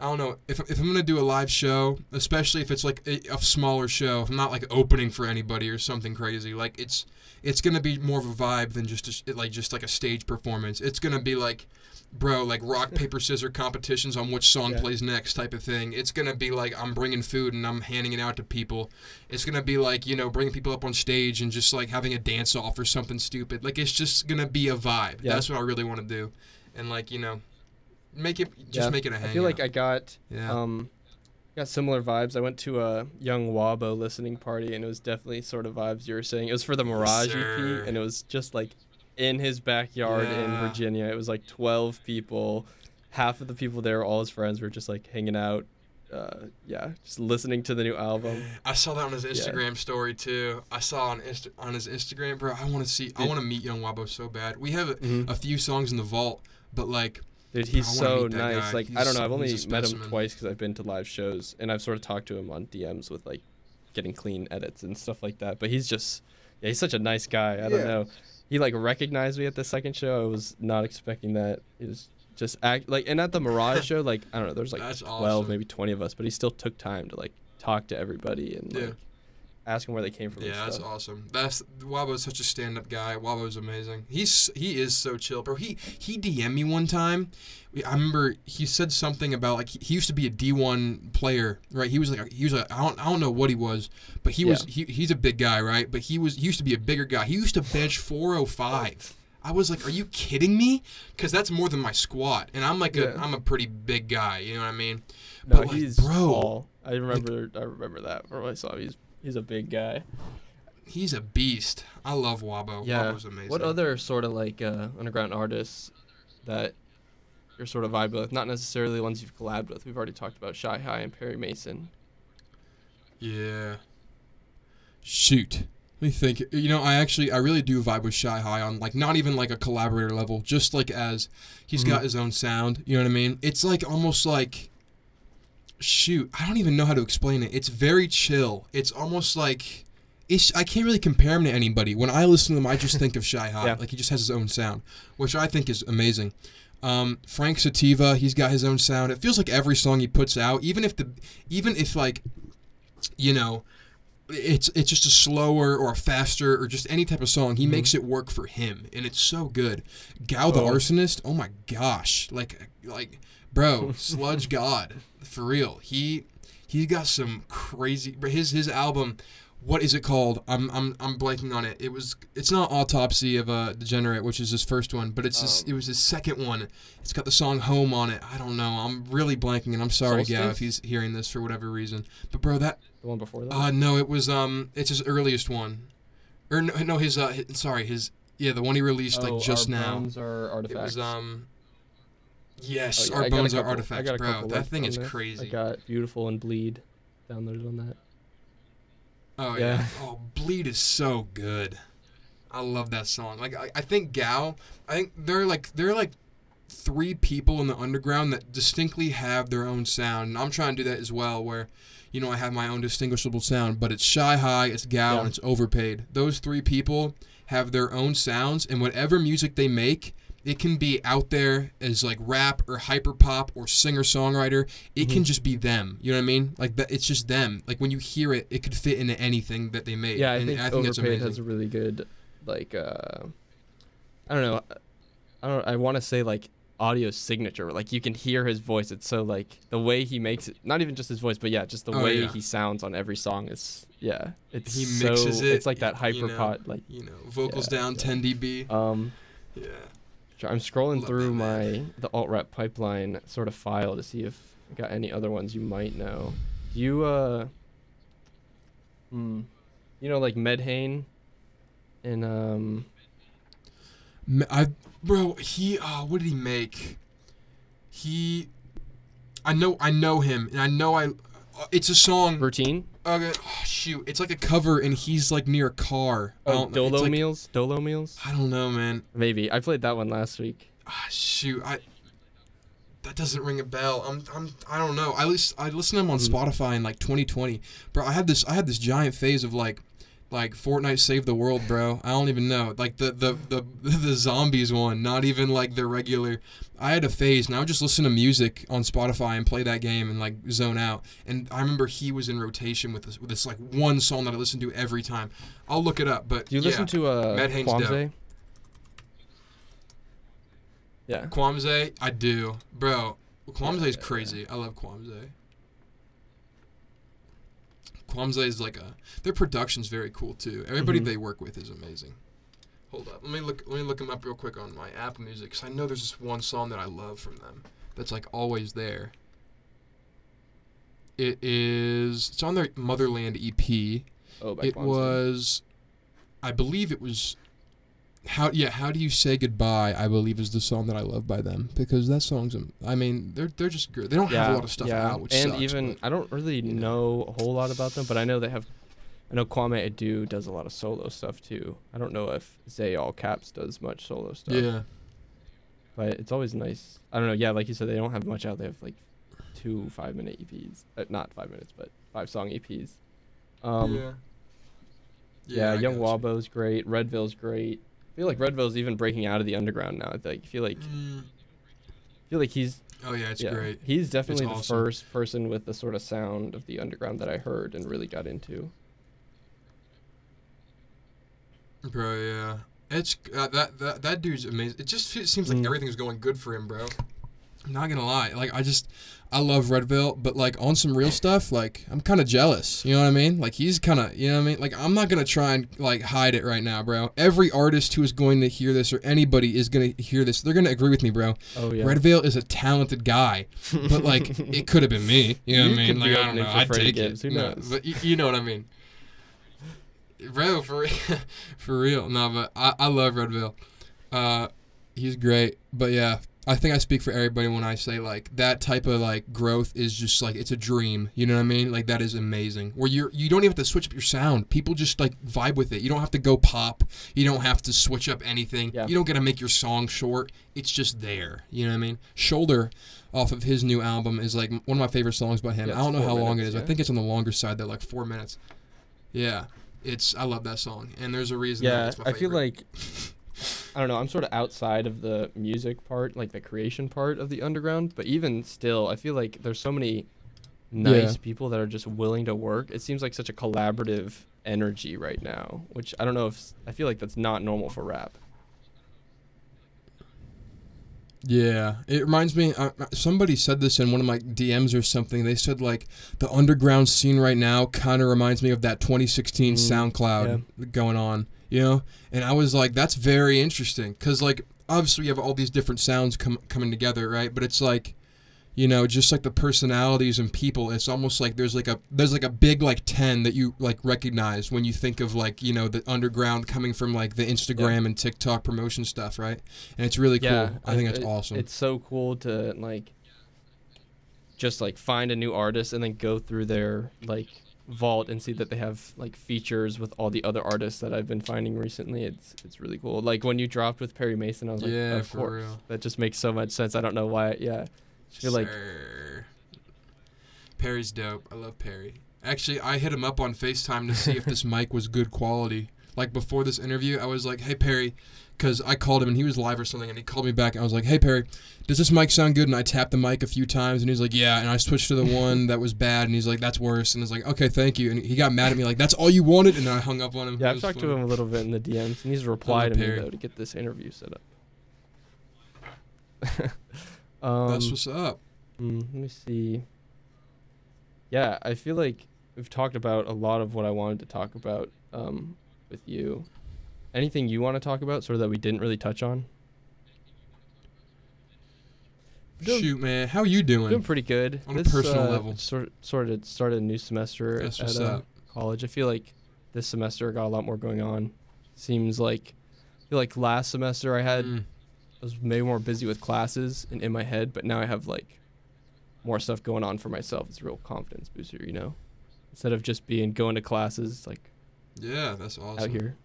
I don't know if, if I'm gonna do a live show, especially if it's like a, a smaller show. If I'm not like opening for anybody or something crazy, like it's it's gonna be more of a vibe than just a, like just like a stage performance. It's gonna be like, bro, like rock paper scissors competitions on which song Yeah. plays next type of thing. It's gonna be like I'm bringing food and I'm handing it out to people. It's gonna be like you know bringing people up on stage and just like having a dance off or something stupid. Like it's just gonna be a vibe. Yeah. That's what I really want to do, and like you know, make it just yeah. make it a hangout. I feel like I got yeah. um got similar vibes. I went to a young Wabo listening party and it was definitely sort of vibes you were saying. It was for the Mirage sir. EP and it was just like in his backyard in Virginia. It was like 12 people. Half of the people there, all his friends, were just like hanging out. Uh, yeah, just listening to the new album. I saw that on his Instagram story too. I saw on Insta- on his Instagram, bro. I want to see. I want to meet Young Wabo so bad. We have a, Mhm. a few songs in the vault, but like, Dude, he's so nice. guy. Like I don't know, I've only met him twice because I've been to live shows, and I've sort of talked to him on DMs with like getting clean edits and stuff like that. But he's just, yeah, he's such a nice guy. I don't know. He like recognized me at the second show. I was not expecting that. He was just act like, and at the Mirage show, like I don't know, there's like That's 12, awesome. maybe 20 of us, but he still took time to like talk to everybody and Yeah. like ask them where they came from. yeah, that's awesome. That's Wabo's such a stand-up guy. Wabo's amazing. He's he is so chill, bro. He he DM'd me one time. I remember he said something about like he, used to be a D1 player, right? He was like he was like I don't I don't know what he was, but he was he, he's a big guy, right? But he was he used to be a bigger guy. He used to bench 405. I was like, "Are you kidding me?" Because that's more than my squat, and I'm like a Yeah. am a pretty big guy. You know what I mean? No, But, like, he's bro, tall. I remember. I remember that from I saw him. He's he's a big guy. He's a beast. I love Wabo. Yeah. Wabo's amazing. What other sort of like uh, underground artists that you're sort of vibing with? Not necessarily the ones you've collabed with. We've already talked about Shy High and Perry Mason. Yeah. Shoot. Let me think. You know, I actually, I really do vibe with Shy High on like not even like a collaborator level, just like as he's Mhm. got his own sound. You know what I mean? It's like almost like, shoot, I don't even know how to explain it. It's very chill. It's almost like, it's, I can't really compare him to anybody. When I listen to him, I just think of Shy High. Yeah. Like he just has his own sound, which I think is amazing. Um, Frank Sativa, he's got his own sound. It feels like every song he puts out, even if the, even if like, you know, it's it's just a slower or a faster or just any type of song. He Mhm. makes it work for him, and it's so good. Gal the Oh. arsonist, oh my gosh, like like bro, sludge god for real. He he got some crazy. His his album, what is it called? I'm I'm I'm blanking on it. It was it's not autopsy of a degenerate, which is his first one, but it's his, Um, it was his second one. It's got the song home on it. I don't know. I'm really blanking, and I'm sorry, Gal, if he's hearing this for whatever reason. But bro, that The one before that. uh, no, it was um, it's his earliest one, or no, no his uh, his, sorry, his yeah, the one he released Oh, like just Our now. Bones are It was um, yes, Oh, yeah, our I bones are couple- I artifacts, bro. That thing is there. I crazy. got Beautiful and Bleed downloaded on that. Oh yeah. Yeah. Oh, Bleed is so good. I love that song. Like I, I think Gal, I think they're like they're like three people in the underground that distinctly have their own sound. And I'm trying to do that as well where you know I have my own distinguishable sound, but it's Shy High, it's Gal, Yeah. and it's Overpaid. Those three people have their own sounds and whatever music they make it can be out there as like rap or hyper pop or singer songwriter. It can Mhm. just be them. You know what I mean? Like that. It's just them. Like when you hear it, it could fit into anything that they made. Yeah, I and think, I think that's Overpaid amazing. has a really good, like, uh, I don't know, I don't. I want to say like audio signature. Like you can hear his voice. It's so like the way he makes it. Not even just his voice, but yeah, just the Oh, way yeah. he sounds on every song is yeah. It's He so, mixes it, It's like that you know. Like You know, vocals Yeah, down yeah. 10 dB. um, Yeah. I'm scrolling Love through my the alt rap pipeline sort of file to see if I got any other ones you might know. You uh, hmm, you know like Medhane, and um, I bro, he, uh, what did he make? He, I know, I know him, and I know I, it's a song. routine. Okay, oh, shoot, it's like a cover, and he's like near a car. Oh, Dolo like- meals. Dolo meals. I don't know, man. Maybe I played that one last week. Ah, shoot, I. That doesn't ring a bell. I'm, I'm, I don't know. I list, I listened to him on Hmm. Spotify in like 2020, bro. I had this, I had this giant phase of like, like Fortnite saved the World, bro. I don't even know, like the, the, the, the zombies one, not even like the regular. I had a phase, and I would just listen to music on Spotify and play that game and like zone out. And I remember he was in rotation with this, with this like one song that I listened to every time. I'll look it up, but Do you yeah. listen to uh Hane's dope. Quamze? Yeah. Quamze, I do, bro. Quamze is crazy. I love Quamze. Quamze is like a their production's very cool too. Everybody Mhm. they work with is amazing. Hold up, let me look. Let me look them up real quick on my Apple Music because I know there's this one song that I love from them. That's like always there. It is. It's on their Motherland EP. Oh, by It Quamze. was, I believe it was, how yeah how do you say goodbye? I believe is the song that I love by them because that song's I mean they're they're just good. They don't have a lot of stuff yeah. out, which and sucks, even but- I don't really you know a whole lot about them, but I know they have. I know Kwame Adu does a lot of solo stuff too. I don't know if Zay All Caps does much solo stuff. yeah But it's always nice. I don't know. Yeah, like you said, they don't have much out. They have like two five minute EPs. Uh, not five minutes, but five song EPs. Um, yeah yeah, I Young. Wabo's great. Redveil's great. I feel like Redveil's even breaking out of the underground now. I I feel like Mm. Feel like he's Oh yeah, it's yeah, great. He's definitely the awesome. first person with the sort of sound of the underground that I heard and really got into. Bro, yeah. It's uh, that that that dude's amazing. It just seems like Mm. everything's going good for him, bro. I'm not gonna lie. Like I just I love Red Redveil, but like on some real stuff, like I'm kind of jealous. You know what I mean? Like he's kind of, you know what I mean? Like I'm not gonna try and like hide it right now, bro. Every artist who is going to hear this or anybody is gonna hear this, they're gonna agree with me, bro. Oh yeah. Redveil is a talented guy, but like it could have been me. You know what I mean? Like I don't know. I'd Freddie take Gibbs, it. who No, knows? but y- you know what I mean. Bro, for real, for real. No, but I, I love Redveil. Uh, he's great. But yeah, I think I speak for everybody when I say like that type of like growth is just like it's a dream. You know what I mean? Like that is amazing. Where you're you don't even have to switch up your sound. People just like vibe with it. You don't have to go pop. You don't have to switch up anything. Yeah. You don't got to make your song short. It's just there. You know what I mean? Shoulder off of his new album is like one of my favorite songs by him. Yeah, I don't know how long it is. minutes, is. I think it's on the longer side. They're like four minutes. Yeah, it's I love that song, and there's a reason. that Yeah, it's my I feel like I don't know. I'm sort of outside of the music part, like the creation part of the underground. But even still, I feel like there's so many nice Yeah. people that are just willing to work. It seems like such a collaborative energy right now, which I don't know if I feel like that's not normal for rap. Yeah, it reminds me. Uh, uh, somebody said this in one of my DMs or something. They said like the underground scene right now kind of reminds me of that 2016 Mm, SoundCloud going on. You know, and I was like, that's very interesting because like obviously you have all these different sounds com- coming together, right? But it's like, you know, just like the personalities and people. It's almost like there's like a there's like a big like ten that you like recognize when you think of like you know the underground coming from like the Instagram and TikTok promotion stuff, right? And it's really yeah, cool. I think that's it- awesome. It's so cool to like just like find a new artist and then go through their like vault and see that they have like features with all the other artists that I've been finding recently. It's it's really cool. Like when you dropped with Perry Mason, I was like, Yeah, of course. real. That just makes so much sense. I don't know why. Yeah, feel like Perry's dope. I love Perry. Actually, I hit him up on FaceTime to see if this mic was good quality. Like before this interview, I was like, "Hey Perry," because I called him and he was live or something, and he called me back. And I was like, "Hey Perry, does this mic sound good?" And I tapped the mic a few times, and he's like, "Yeah." And I switched to the one that was bad, and he's like, "That's worse." And I was like, "Okay, thank you." And he got mad at me like, "That's all you wanted," and then I hung up on him. yeah, I've was talked to him a little bit in the DMs, and he's replied to me though to get this interview set up. um, That's what's up. mm, let me see. Yeah, I feel like we've talked about a lot of what I wanted to talk about um, with you. Anything you want to talk about, sort of that we didn't really touch on? Doing- Shoot, man, how are you doing? Doing pretty good. On a personal uh, level. Sort sort of started a new semester That's at what's uh, up. college. I feel like this semester got a lot more going on. Seems like I feel like last semester I had Mm. I was maybe more busy with classes and in my head, but now I have like more stuff going on for myself. It's a real confidence booster, you know. Instead of just being going to classes like Yeah, that's awesome. out here.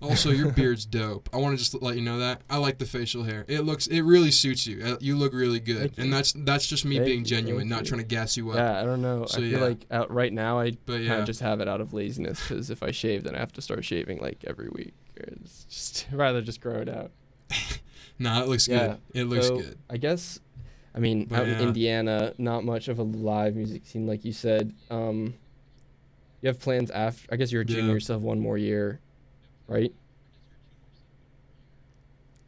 Also, your beard's dope. I want to just let you know that. I like the facial hair. It looks, it really suits you. Uh, You look really good, Thank and you. that's that's just me Thank being you, genuine, not you. trying to gas you up. Yeah, I don't know. So, I feel yeah. like out right now I But kind yeah, of just have it out of laziness because if I shave, then I have to start shaving like every week. It's just rather just grow it out. nah, it looks Yeah, good. It looks so- good. I guess, I mean, But out yeah. in Indiana, not much of a live music scene, like you said. Um, you have plans after? I guess you're a Yeah. junior, you still have one more year, right?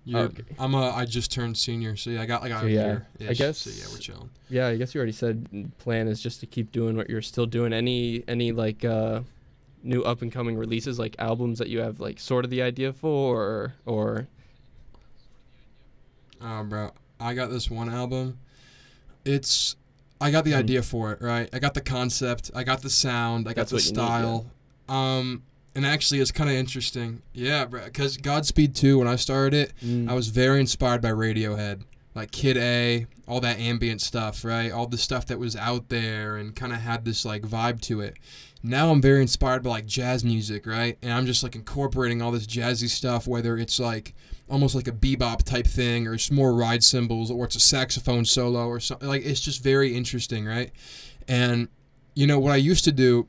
Yeah, okay. I'm a. I just turned senior, so yeah, I got like a So, yeah, year. I guess- So yeah, we're chilling. Yeah, I guess you already said plan is just to keep doing what you're still doing. Any any like uh, new up and coming releases, like albums that you have like sort of the idea for, or, or Oh, bro, I got this one album. It's. I got the Mm. idea for it, right? I got the concept. I got the sound. I got That's the what you need, yeah. style. Um, and actually, it's kind of interesting. Yeah. Because Godspeed 2, when I started it, Mm, I was very inspired by Radiohead, like Kid A, all that ambient stuff, right? All the stuff that was out there and kind of had this like vibe to it. Now I'm very inspired by like jazz music, right? And I'm just like incorporating all this jazzy stuff, whether it's like almost like a bebop type thing, or it's more ride cymbals, or it's a saxophone solo, or something. Like it's just very interesting, right? And you know what I used to do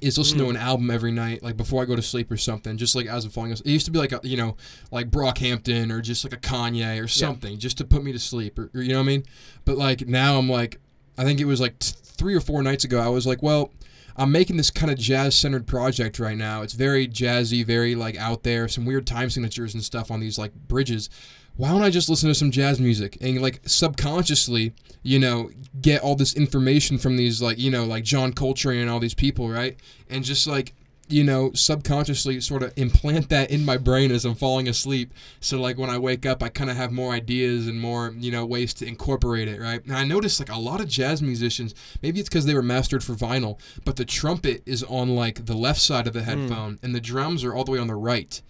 is listen to Mm. an album every night, like before I go to sleep or something, just like as I'm falling asleep. It used to be like a, you know, like Brockhampton or just like a Kanye or something, just to put me to sleep, or, or you know what I mean. But like now I'm like, I think it was like t- three or four nights ago. I was like, well, I'm making this kind of jazz centered project right now. It's very jazzy, very like out there, some weird time signatures and stuff on these like bridges. Why don't I just listen to some jazz music and like subconsciously, you know, get all this information from these like, you know, like John Coltrane and all these people, right? And just like, you know, subconsciously sort of implant that in my brain as I'm falling asleep. So like when I wake up, I kind of have more ideas and more, you know, ways to incorporate it, right? And I noticed like a lot of jazz musicians, maybe it's because they were mastered for vinyl, but the trumpet is on like the left side of the hmm. headphone and the drums are all the way on the right.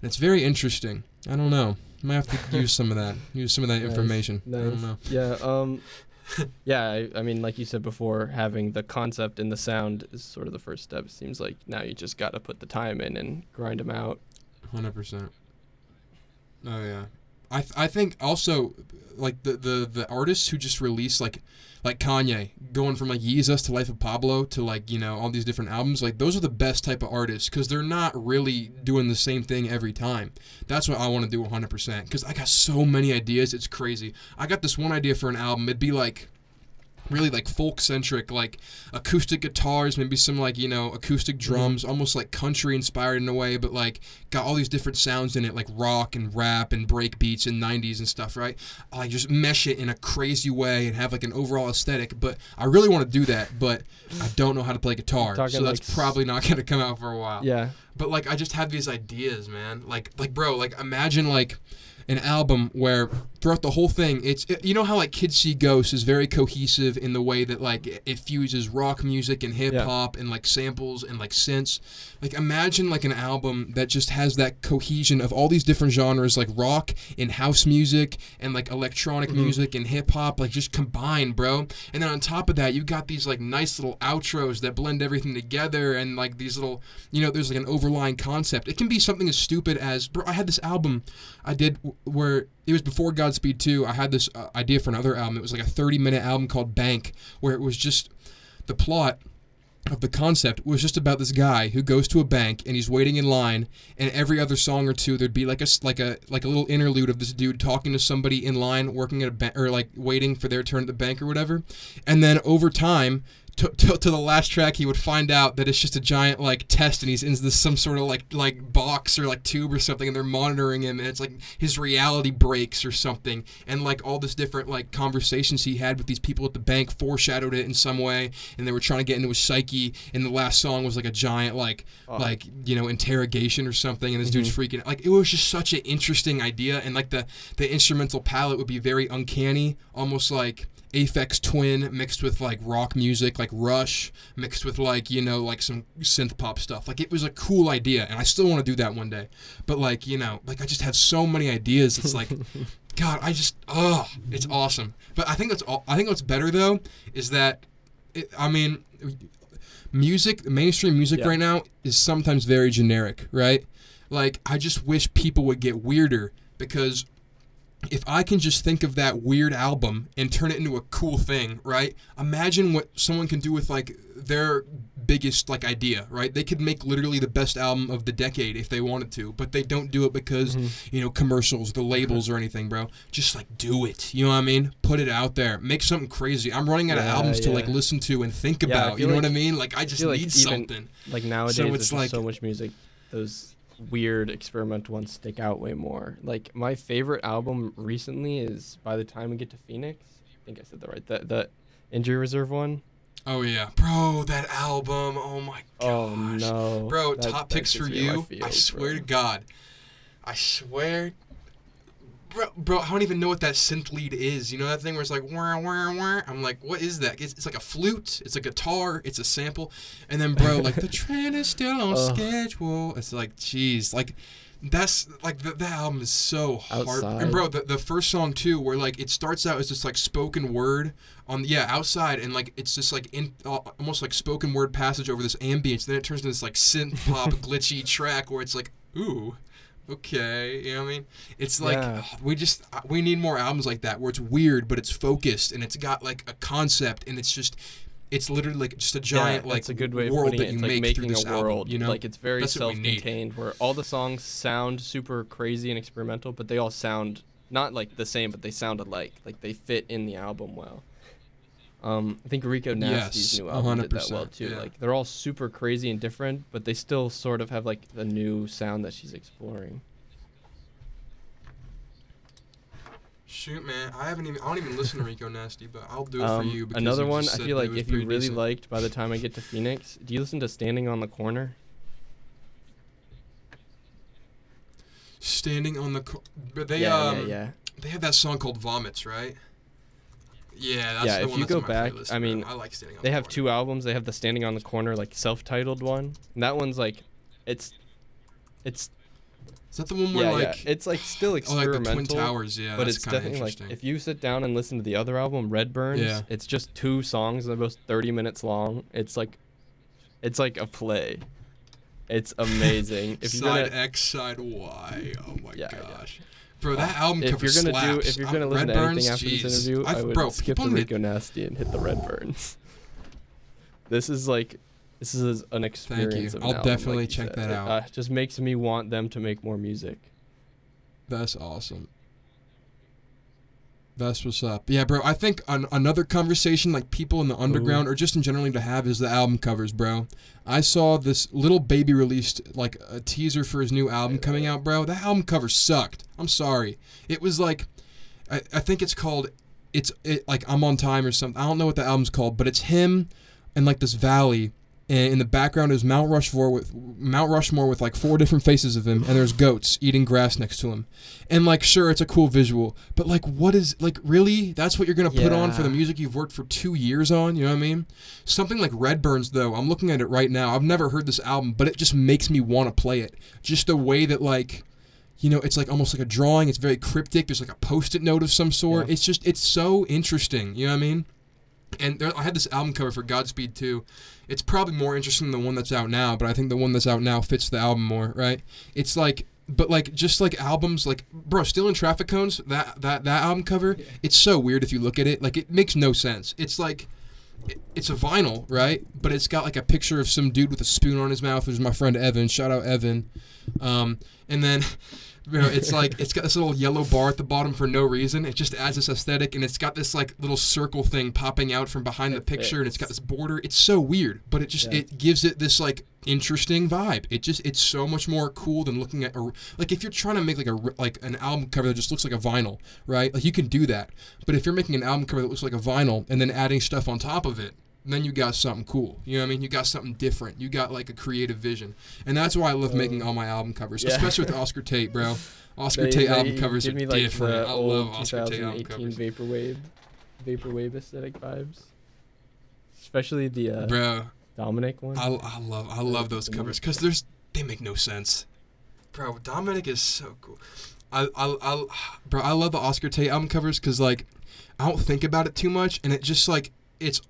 And it's very interesting. I don't know. I might have to use some of that. Use some of that Nice, information. I Nice. don't know. Yeah. Um. yeah. I, I mean, like you said before, having the concept and the sound is sort of the first step. It seems like now you just got to put the time in and grind them out. Hundred percent. Oh yeah, I th- I think also like the, the the artists who just release like like Kanye going from like Yeezus to Life of Pablo to like you know all these different albums like those are the best type of artists because they're not really doing the same thing every time. That's what I want to do 100 percent because I got so many ideas. It's crazy. I got this one idea for an album. It'd be like really like folk centric like acoustic guitars maybe some like you know acoustic mm-hmm. drums almost like country inspired in a way but like got all these different sounds in it like rock and rap and break beats and 90s and stuff right I like just mesh it in a crazy way and have like an overall aesthetic but i really want to do that but i don't know how to play guitar so that's like probably not going to come out for a while Yeah. but like I just have these ideas, man. Like like bro, like imagine like an album where throughout the whole thing, it's it, you know how like Kids See Ghosts is very cohesive in the way that like it- it fuses rock music and hip hop and like samples and like synths. Like imagine like an album that just has that cohesion of all these different genres like rock and house music and like electronic Mhm. music and hip hop like just combined, bro. And then on top of that, you've got these like nice little outros that blend everything together and like these little you know, there's like an overlying concept. It can be something as stupid as, bro, I had this album I did w- where it was before Godspeed 2. I had this uh, idea for another album. It was like a 30 minute album called Bank, where it was just the plot of the concept was just about this guy who goes to a bank and he's waiting in line and every other song or two there'd be like a like a like a little interlude of this dude talking to somebody in line working at a bank or like waiting for their turn at the bank or whatever and then over time to, to, to the last track he would find out that it's just a giant like test and he's in this some sort of like like box or like tube or something and they're monitoring him and it's like his reality breaks or something and like all this different like conversations he had with these people at the bank foreshadowed it in some way and they were trying to get into his psyche and the last song was like a giant like Oh. like you know interrogation or something and this dude's mm-hmm. freaking out. like it was just such an interesting idea and like the the instrumental palette would be very uncanny almost like Aphex Twin mixed with like rock music, like Rush mixed with like you know like some synth pop stuff. Like it was a cool idea, and I still want to do that one day. But like you know, like I just have so many ideas. It's like, God, I just oh, it's awesome. But I think that's all. I think what's better though is that, it, I mean, music, mainstream music Yeah. right now is sometimes very generic, right? Like I just wish people would get weirder because if I can just think of that weird album and turn it into a cool thing, right? Imagine what someone can do with like their biggest like idea, right? They could make literally the best album of the decade if they wanted to, but they don't do it because, mm-hmm. you know, commercials, the mm-hmm. labels or anything, bro. Just like do it. You know what I mean? Put it out there. Make something crazy. I'm running out of Yeah, albums to like listen to and think Yeah, about. You know what I mean? Like I just feel like need even- something. Like nowadays, it's there's just like- so much music. Those weird experimental ones stick out way more. Like my favorite album recently is "By the Time We Get to Phoenix." I think I said that right. The the Injury Reserve one. Oh yeah, bro, that album. Oh my oh, gosh. Oh no, Bro, That- top that picks for me in my you. I swear bro. to God. I swear. Bro, bro, I don't even know what that synth lead is. You know that thing where it's like wah wah wah. I'm like, what is that? It's, it's like a flute. It's a guitar. It's a sample. And then, bro, like the train is still on Ugh. schedule. It's like, jeez, like that's like the, that album is so hard. Outside. And bro, the, the first song too, where like it starts out as just like spoken word on yeah outside, and like it's just like in uh, almost like spoken word passage over this ambience. Then it turns into this like synth pop glitchy track where it's like ooh. Okay, you know what I mean? It's like Yeah. ugh, we just uh, we need more albums like that where it's weird but it's focused and it's got like a concept and it's just it's literally like just a giant yeah, like a good way world that it. you like make making through this a album, world. you know? like it's very That's what we need. self-contained, where all the songs sound super crazy and experimental, but they all sound not like the same, but they sound alike. Like they fit in the album well. Um, I think Rico Nasty's Yes, new album did that well too. yeah. Like they're all super crazy and different, but they still sort of have like the new sound that she's exploring. Shoot, man, I haven't even I don't even listen to Rico Nasty, but I'll do it Um, for you. Because another you one, I feel like if you really decent. liked by the time I get to Phoenix, do you listen to Standing on the Corner? standing on the, co- but they yeah, um yeah, yeah. they have that song called Vomits, right? Yeah, that's Yeah, the if one you go back, I mean, I like standing on They the have Corner. two albums. They have the Standing on the Corner like self-titled one. And that one's like it's it's Is that the one where yeah, like yeah. It's like still experimental? oh, like the Twin Towers? Yeah, but that's it's kind of definitely like interesting. if you sit down and listen to the other album, Red Burns, Yeah. it's just two songs. They're both 30 minutes long. It's like it's like a play. It's amazing. if side gonna X, side Y. Oh my Yeah, yeah. Bro, that album if cover you're gonna do if you're I'm- gonna listen Red to Burns, anything after jeez. this interview, I've- I would bro, skip the need- Rico Nasty and hit the Red Burns. this is like this is an experience. Of an I'll album, like definitely you check said. that It, out. Uh, just makes me want them to make more music. That's awesome. That's what's up. Yeah, bro. I think an, another conversation like people in the underground or just in generally to have is the album covers, bro. I saw this Lil Baby released like a teaser for his new album coming out, bro. That album cover sucked. I'm sorry. It was like, I, I think it's called, it's it, like I'm on time or something. I don't know what the album's called, but it's him and like this valley. And in the background is Mount Rushmore with Mount Rushmore with like four different faces of him, and there's goats eating grass next to him. And like, sure, it's a cool visual, but like, what is like really? That's what you're gonna put on for the music you've worked for two years on? You know what I mean? Something like Redburns, though. I'm looking at it right now. I've never heard this album, but it just makes me want to play it. Just the way that like, you know, it's like almost like a drawing. It's very cryptic. There's like a post-it note of some sort. Yeah. It's just it's so interesting. You know what I mean? And there, I had this album cover for Godspeed too. It's probably more interesting than the one that's out now, but I think the one that's out now fits the album more, right? It's like, but like just like albums, like bro, still in traffic cones. That that that album cover, it's so weird if you look at it. Like it makes no sense. It's like, it- it's a vinyl, right? But it's got like a picture of some dude with a spoon on his mouth, is my friend Evan. Shout out Evan. Um, and then, you know, it's like it's got this little yellow bar at the bottom for no reason. It just adds this aesthetic, and it's got this like little circle thing popping out from behind the picture, and it's got this border. It's so weird, but it just Yeah. it gives it this like interesting vibe. It just it's so much more cool than looking at a like if you're trying to make like a like an album cover that just looks like a vinyl, right? Like you can do that. But if you're making an album cover that looks like a vinyl and then adding stuff on top of it, then you got something cool. You know what I mean? You got something different. You got like a creative vision. And that's why I love making all my album covers, yeah. especially with Oscar Tate, bro. Oscar They- Tate they album covers are me like different. I love Oscar Tate album 2018 covers. vaporwave, vaporwave aesthetic vibes. Especially the uh, Bro, Dominic one. I, I love I love those covers because there's they make no sense. Bro, Dominic is so cool. I, I, I bro, I love the Oscar Tate album covers because like I don't think about it too much and it just like it's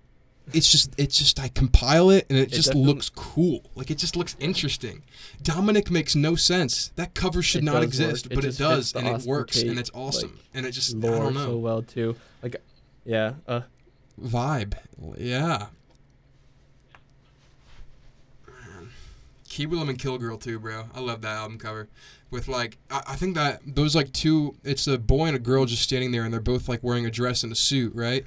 it's just it's just I compile it and it, just definitely- looks cool. Like it just looks interesting. Dominic makes no sense. That cover should It not exist, work. It but it just does and it works and it's awesome. like, and it just I lore don't know so well too. Like, yeah. Uh, vibe. Yeah. Willem and Kill Girl too, bro. I love that album cover. With like, I, I think that those like two, it's a boy and a girl just standing there, and they're both like wearing a dress and a suit, right?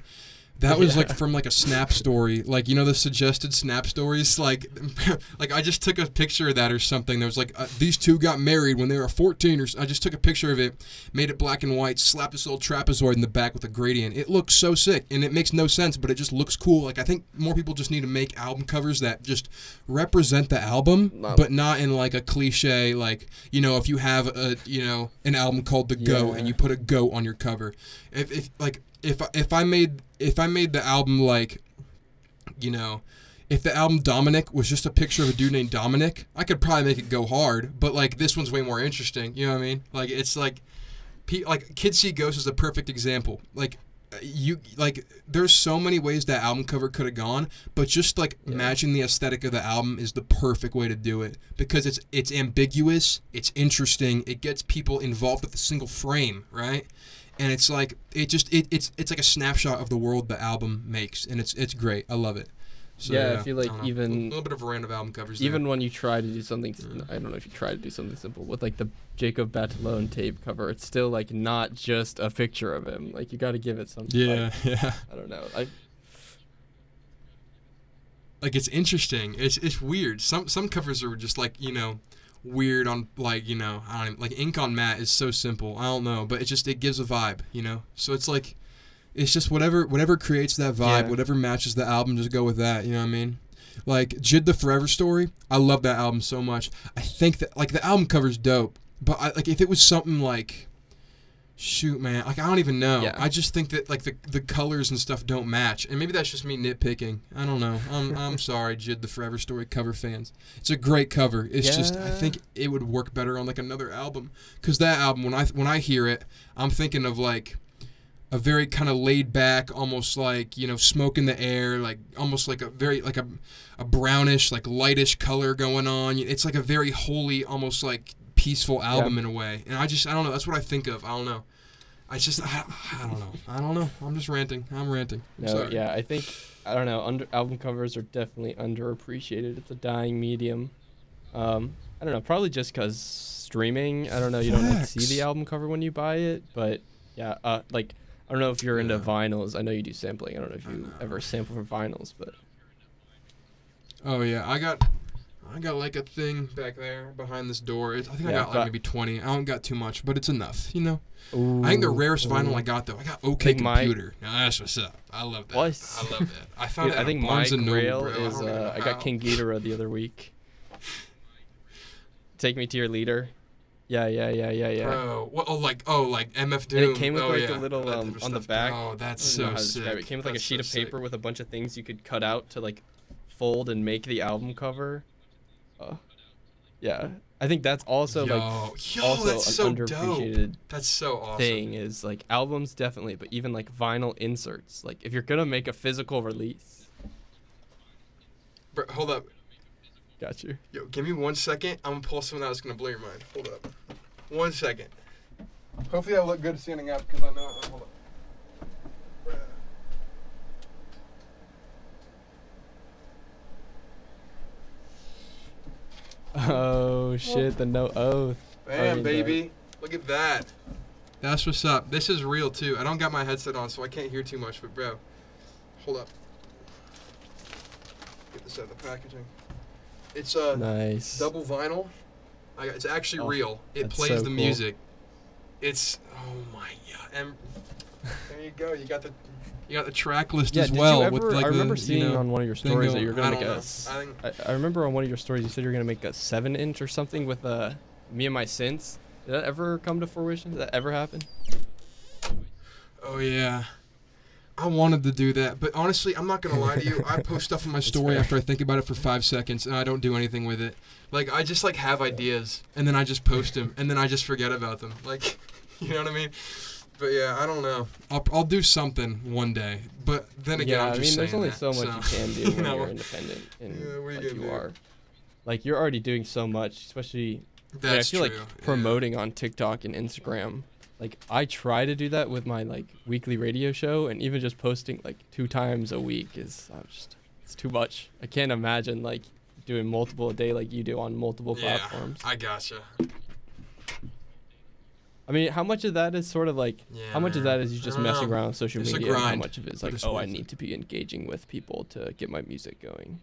That was like from like a Snap story, like you know the suggested Snap stories, like, like I just took a picture of that or something. There was like uh, these two got married when they were 14, or I just took a picture of it, made it black and white, slapped this little trapezoid in the back with a gradient. It looks so sick, and it makes no sense, but it just looks cool. Like I think more people just need to make album covers that just represent the album, but not in like a cliche, like you know, if you have a you know an album called The Goat Yeah. and you put a goat on your cover, if if like if I- if I made if I made the album like, you know. If the album Dominic was just a picture of a dude named Dominic, I could probably make it go hard. But like this one's way more interesting. You know what I mean? Like it's like, pe- like Kids See Ghosts is a perfect example. Like you like there's so many ways that album cover could have gone, but just like Yeah. matching the aesthetic of the album is the perfect way to do it because it's it's ambiguous, it's interesting, it gets people involved with a single frame, right? And it's like it just it, it's it's like a snapshot of the world the album makes, and it's it's great. I love it. So, Yeah, I feel like don't even- a little bit of a random album covers. there. even when you try to do something, Yeah. I don't know if you try to do something simple with like the Jacob Batalone tape cover. It's still like not just a picture of him. Like you got to give it something. yeah, like, yeah. I don't know. I like it's interesting. It's it's weird. Some some covers are just like you know weird on like you know I don't even, like ink on matte is so simple. I don't know, but it just it gives a vibe. You know, so it's like it's just whatever whatever creates that vibe, Yeah. whatever matches the album, just go with that. You know what I mean? Like Jid the Forever Story, I love that album so much. I think that like the album cover's dope, but I, like if it was something like shoot man. Like i don't even know. Yeah. i just think that like the, the colors and stuff don't match. And maybe that's just me nitpicking. I don't know. I'm, I'm sorry jid the forever story cover fans. It's a great cover. It's just i think it would work better on like another album. Because that album when i when i hear it i'm thinking of like a very kind of laid back almost like you know smoke in the air like almost like a very like a, a brownish like lightish color going on. It's like a very holy almost like peaceful album in a way and i just i don't know that's what i think of i don't know i just i, I don't know i don't know i'm just ranting i'm ranting I'm no, sorry. yeah, I think I don't know. Under album covers are definitely underappreciated. It's a dying medium. Um, I don't know. Probably just because streaming. I don't know. You don't like, see the album cover when you buy it, but yeah. Uh, like I don't know if you're into Yeah. vinyls. I know you do sampling. I don't know if you know. ever sample for vinyls, but oh yeah i got I got like a thing back there behind this door. It, I think I got like maybe 20. I don't got too much, but it's enough, you know. Ooh, I think the rarest vinyl ooh. I got though, I got OK think my- Computer. Now that's what's up. I love that. What? I love that. I found Dude. I think Barnes and Noble, is uh, I got. King Ghidorah the other week. Take me to your leader. Yeah, yeah, yeah, yeah, yeah. Bro, what, oh like oh like MF And Doom. it came with oh, like yeah. a little um, on the back. Oh, that's I don't know so sick. it. It came with like a sheet so of paper sick. with a bunch of things you could cut out to like fold and make the album cover. Uh, yeah, I think that's also yo, like yo, also that's an so dope. underappreciated That's so awesome. thing is like albums definitely, but even like vinyl inserts. Like if you're gonna make a physical release, Bro, hold up. got you. Yo, give me one second. I'm gonna pull something that's gonna blow your mind. Hold up. One second. Hopefully I look good standing up because I know. Hold up. Oh shit, the no oath. Bam, baby. Look at that. That's what's up. This is real too. I don't got my headset on, so I can't hear too much. But bro, hold up. Get this out of the packaging. It's uh Nice. double vinyl. I got, it's actually Oh, real. It that's plays so the cool. music. It's oh my god. And there you go. You got the you got the track list Yeah, as well you ever, with like I remember the seeing you know, on one of your stories that you're gonna don't make a. know. s- I I remember on one of your stories you said you're gonna make a seven inch or something with uh, me and my synths. Did that ever come to fruition? Did that ever happen? Oh yeah. I wanted to do that, but honestly, I'm not gonna lie to you. I post stuff in my story after I think about it for five seconds, and I don't do anything with it. Like I just like have ideas, and then I just post them, and then I just forget about them. Like, you know what I mean? But yeah, I don't know. I'll I'll do something one day, but then again, yeah, I'm I mean, there's only that, so much so, you can do you when know, you're independent and Yeah, what are you like you do? are. Like you're already doing so much, especially like, I That's feel true. like yeah. promoting on TikTok and Instagram. Like I try to do that with my like weekly radio show, and even just posting like two times a week is I'm just it's too much. I can't imagine like doing multiple a day like you do on multiple Yeah, platforms. I gotcha. I mean, how much of that is sort of like Yeah. how much of that is you just messing know. around on social media? And how much of it is like, oh, I need to be engaging with people to get my music going.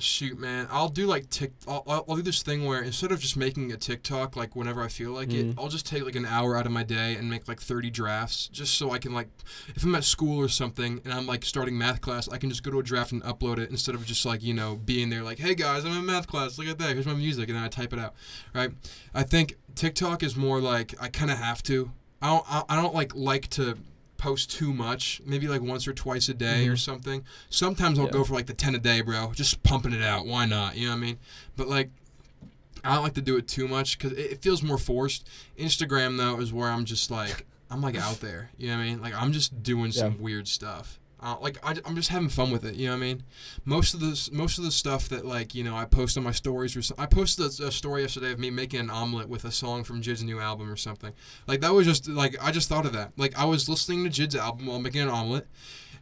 Shoot, man, I'll do like tick. I'll, I'll, do this thing where instead of just making a TikTok like whenever I feel like it, Mhm. I'll just take like an hour out of my day and make like 30 drafts, just so I can like, if I'm at school or something and I'm like starting math class, I can just go to a draft and upload it instead of just like you know being there like, hey guys, I'm in math class, look at that, here's my music, and then I type it out, right? I think TikTok is more like I kind of have to. I don't. I, I don't like like to post too much. Maybe like once or twice a day or Mhm. something. Sometimes I'll Yeah. go for like the 10 a day, bro. Just pumping it out. Why not? You know what I mean? But like, I don't like to do it too much because it, it feels more forced. Instagram though is where I'm just like I'm like out there. You know what I mean? Like I'm just doing some weird stuff. Uh, like I, am just having fun with it. You know what I mean? Most of the most of the stuff that like you know I post on my stories or so, I posted a, a story yesterday of me making an omelet with a song from Jid's new album or something. Like that was just like I just thought of that. Like I was listening to Jid's album while making an omelet,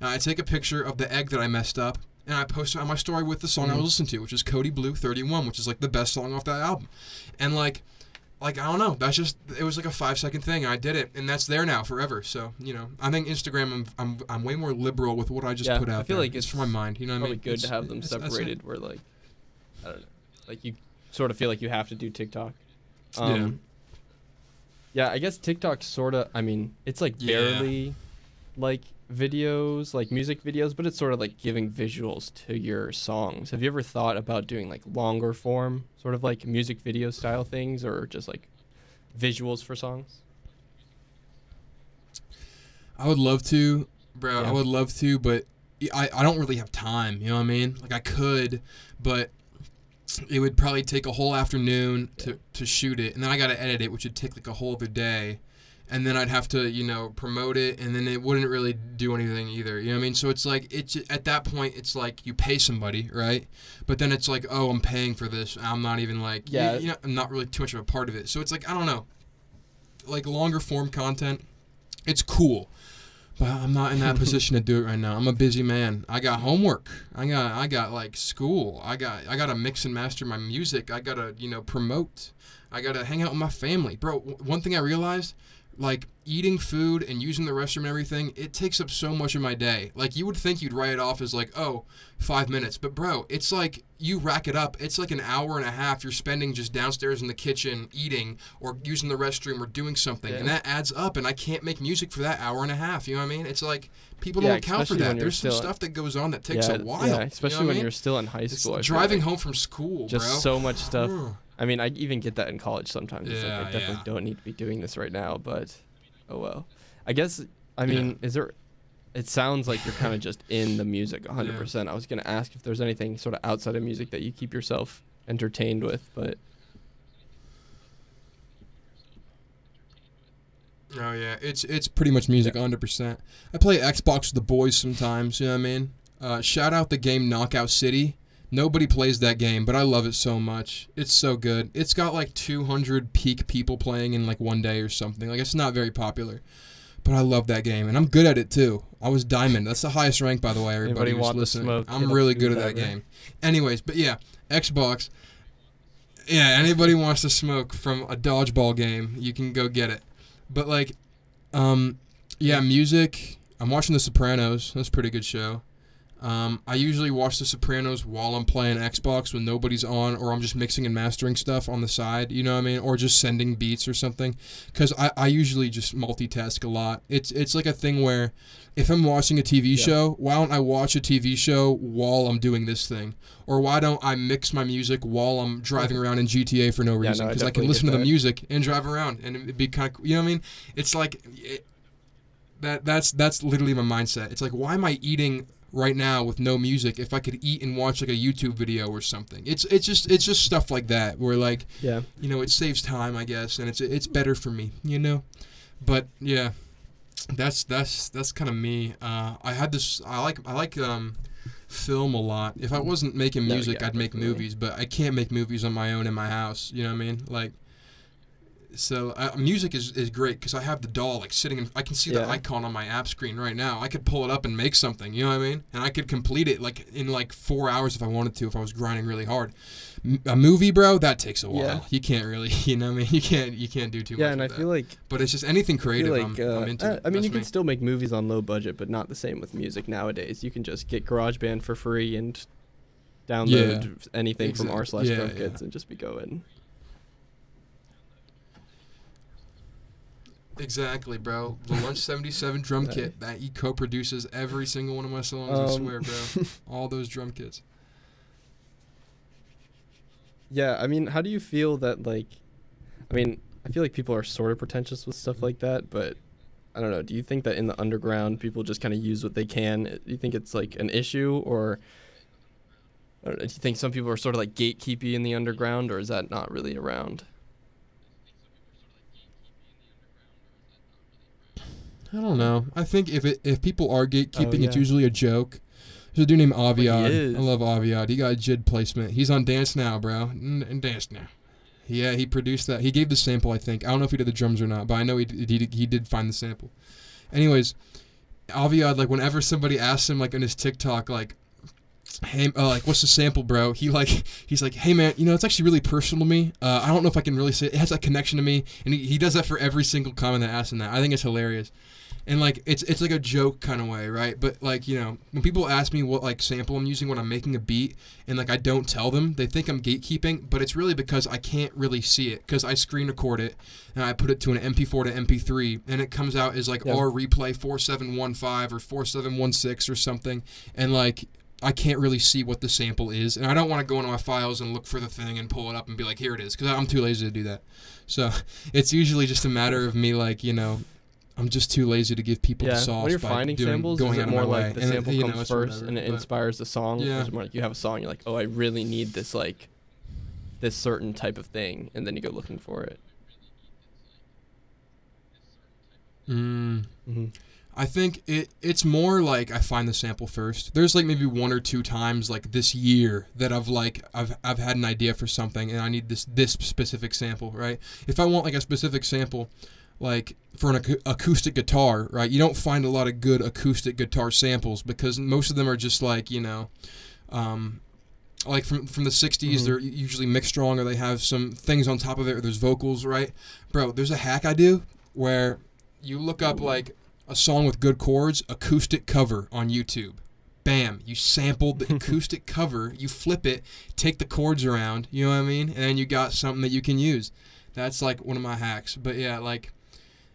and I take a picture of the egg that I messed up, and I post it on my story with the song I Mhm. was listening to, which is Kody Blu 31, which is like the best song off that album, and like. Like I don't know, that's just it was like a five second thing. I did it, and that's there now forever. So you know, I think Instagram, I'm I'm, I'm way more liberal with what I just Yeah, put out I feel there. like it's it's for my mind. You know what I mean? good to have them it's- separated. Where like, I don't know, like you sort of feel like you have to do TikTok. Yeah. Um, yeah. I guess TikTok sort of. I mean, it's like Yeah. barely like videos, like music videos, but it's sort of like giving visuals to your songs. Have you ever thought about doing like longer form, sort of like music video style things, or just like visuals for songs? I would love to, bro. Yeah. I would love to, but I, I don't really have time. You know what I mean? Like I could, but it would probably take a whole afternoon to, to shoot it, and then I got to edit it, which would take like a whole other day, and then I'd have to you know promote it, and then it wouldn't really do anything either. You know what I mean? So it's like it's at that point it's like you pay somebody, right? But then it's like oh I'm paying for this. I'm not even like Yeah. you, you know, I'm not really too much of a part of it. So it's like I don't know, like longer form content. It's cool. But I'm not in that position to do it right now. I'm a busy man. I got homework. I got I got like school. I got I got to mix and master my music. I got to, you know, promote. I got to hang out with my family. Bro, w- one thing I realized like eating food and using the restroom and everything, it takes up so much of my day. Like you would think you'd write it off as like, oh, five minutes. But bro, it's like you rack it up. It's like an hour and a half you're spending just downstairs in the kitchen eating or using the restroom or doing something. And that adds up and I can't make music for that hour and a half. You know what I mean? It's like people Yeah, don't account for that. There's some stuff that goes on that takes yeah, a while. yeah, you know especially I when mean? you're still in high school. Driving like. home from school, just bro. so much stuff. I mean, I even get that in college sometimes. It's like Yeah, I definitely yeah. don't need to be doing this right now, but oh well. I guess I Yeah. mean, is there it sounds like you're kind of just in the music 100%. I was going to ask if there's anything sort of outside of music that you keep yourself entertained with, but Oh yeah, it's it's pretty much music, hundred percent. I play Xbox with the boys sometimes. You know what I mean? Uh, shout out the game Knockout City. Nobody plays that game, but I love it so much. It's so good. It's got like 200 peak people playing in like one day or something. Like it's not very popular, but I love that game, and I'm good at it too. I was diamond. That's the highest rank, by the way. Everybody who's to listening, smoke, I'm really good at that Ever. game. Anyways, but yeah, Xbox. Yeah, anybody wants to smoke from a dodgeball game, you can go get it. But like, um, yeah, music. I'm watching The Sopranos. That's a pretty good show. Um, I usually watch The Sopranos while I'm playing Xbox when nobody's on, or I'm just mixing and mastering stuff on the side. You know what I mean? Or just sending beats or something. Because I, I usually just multitask a lot. It's it's like a thing where if I'm watching a TV Yeah. show, why don't I watch a TV show while I'm doing this thing? Or why don't I mix my music while I'm driving around in GTA for no Yeah, reason? no, I Because I, can listen to the music and drive around, and it'd be kind of you know what I mean? It's like it, that that's that's literally my mindset. It's like why am I eating right now with no music if I could eat and watch like a YouTube video or something? It's it's just it's just stuff like that where like Yeah. you know it saves time I guess and it's it's better for me you know, but yeah, that's that's that's kind of me. Uh, I had this I like I like um film a lot. If I wasn't making No, music, yeah, I'd make definitely. movies, but I can't make movies on my own in my house. You know what I mean? Like. So uh, music is, is great because I have the DAW like sitting in. I can see the icon on my app screen right now. I could pull it up and make something. You know what I mean? And I could complete it like in like four hours if I wanted to. If I was grinding really hard. M- a movie, bro, that takes a while. Yeah. You can't really. You know what I mean? You can't. You can't do too much. Yeah, and I with feel like But it's just anything creative. feel like I'm, uh, I'm into. it. I mean, you can me. still make movies on low budget, but not the same with music nowadays. You can just get GarageBand for free and download anything from r slash Yeah, yeah. and just be going. Exactly, bro. The Lunch 77 drum kit that he co-produces every single one of my songs. I Um, swear, bro. All those drum kits. Yeah, I mean, how do you feel that like I mean, I feel like people are sort of pretentious with stuff like that, but I don't know. Do you think that in the underground people just kind of use what they can? Do you think it's like an issue or I know, do you think some people are sort of like gatekeepy in the underground or is that not really around? I don't know. I think if it if people are gatekeeping, it's yeah. usually a joke. There's a dude named Aviad. is. I love Aviad. He got a JID placement. He's on Dance Now, bro. N- And Dance Now. Yeah, he produced that. He gave the sample, I think. I don't know if he did the drums or not, but I know he did, he, did- he did find the sample. Anyways, Aviad, like whenever somebody asks him, like on his TikTok, like, hey, uh, like what's the sample, bro? He like he's like, hey man, you know it's actually really personal to me. Uh, I don't know if I can really say it, it has a connection to me, and he, he does that for every single comment that asks him that. I think it's hilarious and like it's it's like a joke kind of way, right? But like you know, when people ask me what like sample I'm using when I'm making a beat, and like I don't tell them, they think I'm gatekeeping, but it's really because I can't really see it because I screen record it and I put it to an MP4 to MP3, and it comes out as like Yeah. R replay 4715 or 4716 or something, and like. I can't really see what the sample is, and I don't want to go into my files and look for the thing and pull it up and be like, "Here it is," because I'm too lazy to do that. So it's usually just a matter of me, like you know, I'm just too lazy to give people yeah, the sauce when you're finding doing, samples, going is it more like way. the And it- sample know, comes it's first whatever, and it inspires the song? Yeah. it more like you have a song, you're like, oh, I really need this like this certain type of thing, and then you go looking for it. Mm, Mm-hmm. I think it it's more like I find the sample first. There's like maybe one or two times like this year that I've like I've I've had an idea for something and I need this this specific sample, right? If I want like a specific sample like for an acou- acoustic guitar, right? You don't find a lot of good acoustic guitar samples because most of them are just like, you know, um like from from the 60s Mhm. they're usually mixed strong or they have some things on top of it or there's vocals, right? Bro, there's a hack I do where you look up like a song with good chords, acoustic cover on YouTube. Bam, you sampled the acoustic cover, you flip it, take the chords around, you know what I mean? And then you got something that you can use. That's like one of my hacks. But yeah, like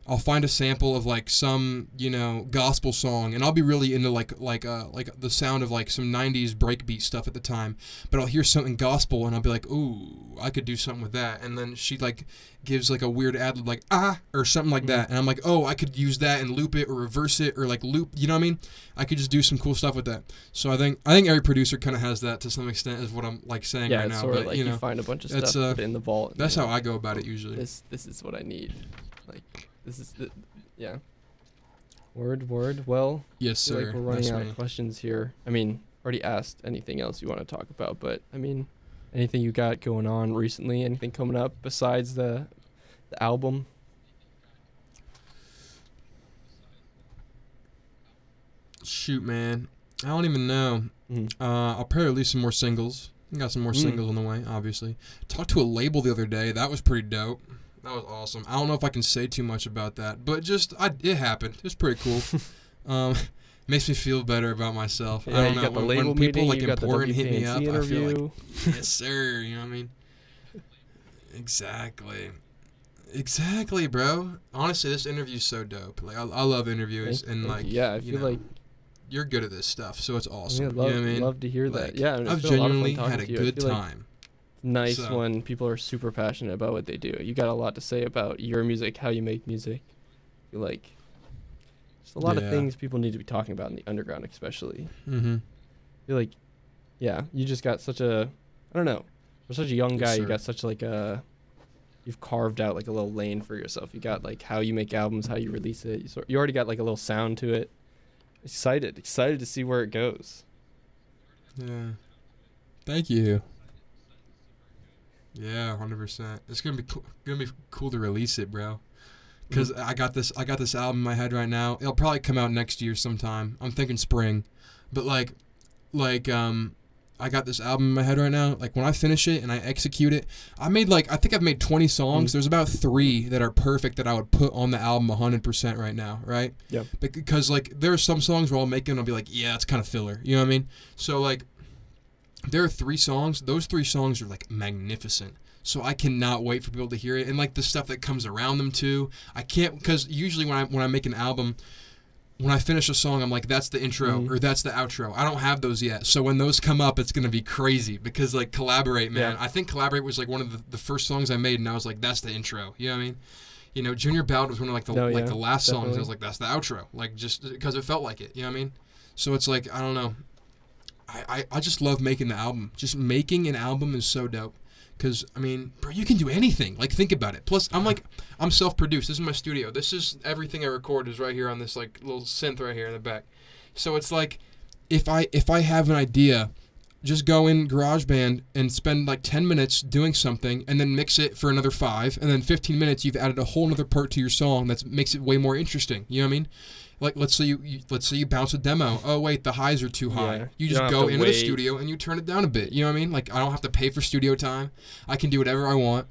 I'll find a sample of like some, you know, gospel song and I'll be really into like like uh like the sound of like some 90s breakbeat stuff at the time. But I'll hear something gospel and I'll be like, "Ooh, I could do something with that." And then she like gives like a weird ad lib like ah or something like that and i'm like oh i could use that and loop it or reverse it or like loop you know what i mean i could just do some cool stuff with that so i think i think every producer kind of has that to some extent is what i'm like saying Yeah, right now sort but of like you you, know find a bunch of stuff, uh, put it in the vault. that's how like, i go about it usually This this is what I need. Like this is the yeah. Word word. Well, yes sir like we're running That's out me. of questions here. I mean, already asked anything else you want to talk about, but I mean, anything you got going on recently? Anything coming up besides the the album? shoot, man. I don't even know. Mhm. Uh, I'll probably release some more singles. I got some more Mm. singles on the way, obviously. Talked to a label the other day. That was pretty dope. That was awesome. I don't know if I can say too much about that, but just I, it happened. It's pretty cool. um, makes me feel better about myself. Yeah, I don't you know got the when, label when people meeting, like you important hit me up. WKNC I feel like interview. yes, sir. You know what I mean? Exactly. Exactly, bro. Honestly, this interview's so dope. Like, I, I love interviews, Thank- and like, you. yeah, I you feel know, like you're good at this stuff, so it's awesome. mean, love, you know what I mean? love to hear Like, that. Yeah, I've a lot of fun genuinely had a to good like time. it's nice So- when people are super passionate about what they do. You got a lot to say about your music, how you make music. Like there's a lot Yeah. of things people need to be talking about in the underground, especially. Mm-hmm. Feel like, yeah, you just got such a, I don't know, for such a young Yes, guy, you got such like a, you've carved out like a little lane for yourself. You got like how you make albums, how you release it. You, sort, you already got like a little sound to it. Excited, excited to see where it goes. Yeah. Thank you. Yeah, hundred percent. It's gonna be cool, gonna be cool to release it, bro. Cause I got this, I got this album in my head right now. It'll probably come out next year sometime. I'm thinking spring, but like, like um, I got this album in my head right now. Like when I finish it and I execute it, I made like I think I've made 20 songs. Mm. There's about three that are perfect that I would put on the album 100% right now, right? Yep. Because like there are some songs where I'll make it and I'll be like, yeah, it's kind of filler. You know what I mean? So like, there are three songs. Those three songs are like magnificent. So I cannot wait for people to hear it and like the stuff that comes around them too. I can't because usually when I when I make an album, when I finish a song, I'm like, that's the intro Mhm. or that's the outro. I don't have those yet. So when those come up, it's gonna be crazy because like collaborate, man. Yeah. I think collaborate was like one of the, the first songs I made, and I was like, that's the intro. You know what I mean? You know, Junior Ballad was one of like the No, like yeah, the last songs. I was like, that's the outro. Like just because it felt like it. You know what I mean? So it's like I don't know. I, I, I just love making the album. Just making an album is so dope. Cause I mean, bro, you can do anything. Like think about it. Plus, I'm like, I'm self-produced. This is my studio. This is everything I record is right here on this like little synth right here in the back. So it's like, if I if I have an idea, just go in GarageBand and spend like 10 minutes doing something, and then mix it for another five, and then 15 minutes you've added a whole other part to your song that makes it way more interesting. You know what I mean? Like let's say you, you let's say you bounce a demo. Oh wait, the highs are too high. Yeah. You You just don't go to into the studio and you turn it down a bit. You know what I mean? Like I don't have to pay for studio time. I can do whatever I want.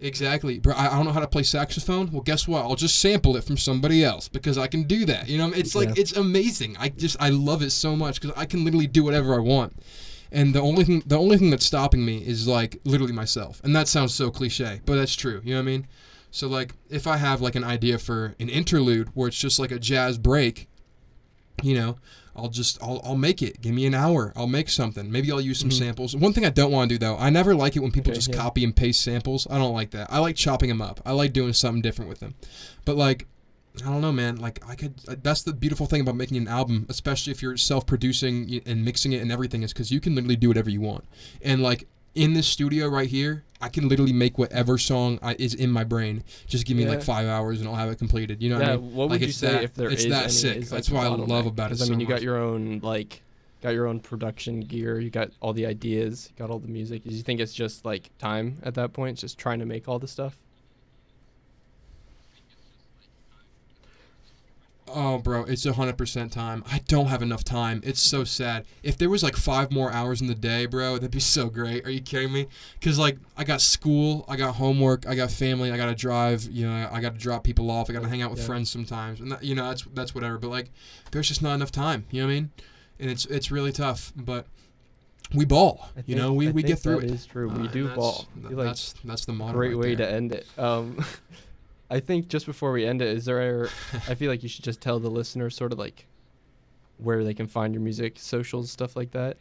Exactly, bro. I, I don't know how to play saxophone. Well, guess what? I'll just sample it from somebody else because I can do that. You know, it's like Yeah. it's amazing. I just I love it so much because I can literally do whatever I want. And the only thing the only thing that's stopping me is like literally myself. And that sounds so cliche, but that's true. You know what I mean? So like if I have like an idea for an interlude where it's just like a jazz break, you know, I'll just I'll, I'll make it. Give me an hour. I'll make something. Maybe I'll use some Mhm. samples. One thing I don't want to do though, I never like it when people Okay, just yeah. copy and paste samples. I don't like that. I like chopping them up. I like doing something different with them. But like I don't know, man. Like I could. uh, That's the beautiful thing about making an album, especially if you're self-producing and mixing it and everything, is because you can literally do whatever you want. And like in this studio right here, I can literally make whatever song I, is in my brain. Just give me like five hours and I'll have it completed. You know what I mean? what would Like, you say that- if there it's is that any, sick. is, That's the what I love about it I so mean, you got your own like, got your own production gear. You got all the ideas. You got all the music. Do you think it's just like time at that point, just trying to make all the stuff? Oh, bro, it's a hundred percent time. I don't have enough time. It's so sad. If there was like five more hours in the day, bro, that'd be so great. Are you kidding me? Cause like I got school, I got homework, I got family, I gotta drive. You know, I gotta drop people off. I gotta hang out with Yeah. friends sometimes, and that, you know that's that's whatever. But like, there's just not enough time. You know what I mean? And it's it's really tough. But we ball. I you know, we, I we get through that it. is true. Uh, we and do that's- ball. Th- like that's that's the motto. great right way there. to end it. Um, I think just before we end it, is there? I feel like you should just tell the listeners sort of like where they can find your music, socials, stuff like that.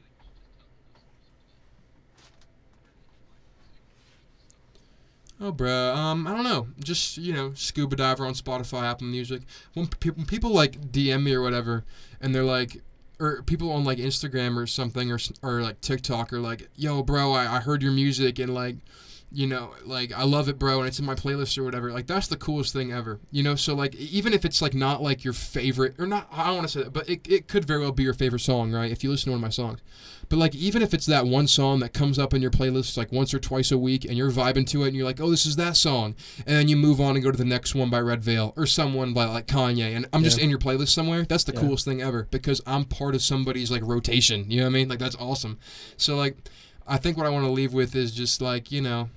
Oh, bruh. Um, I don't know. Just you know, scuba diver on Spotify, Apple Music. When, pe- when people like DM me or whatever, and they're like, or people on like Instagram or something, or or like TikTok, or like, yo, bro, I, I heard your music and like, you know, like I love it, bro, and it's in my playlist or whatever. Like that's the coolest thing ever. You know, so like even if it's like not like your favorite or not, I don't want to say that, but it, it could very well be your favorite song, right? If you listen to one of my songs, but like even if it's that one song that comes up in your playlist like once or twice a week, and you're vibing to it, and you're like, oh, this is that song, and then you move on and go to the next one by Redveil or someone by like Kanye, and I'm just in your playlist somewhere. That's the Yeah. coolest thing ever because I'm part of somebody's like rotation. You know what I mean? Like that's awesome. So like, I think what I want to leave with is just like you know.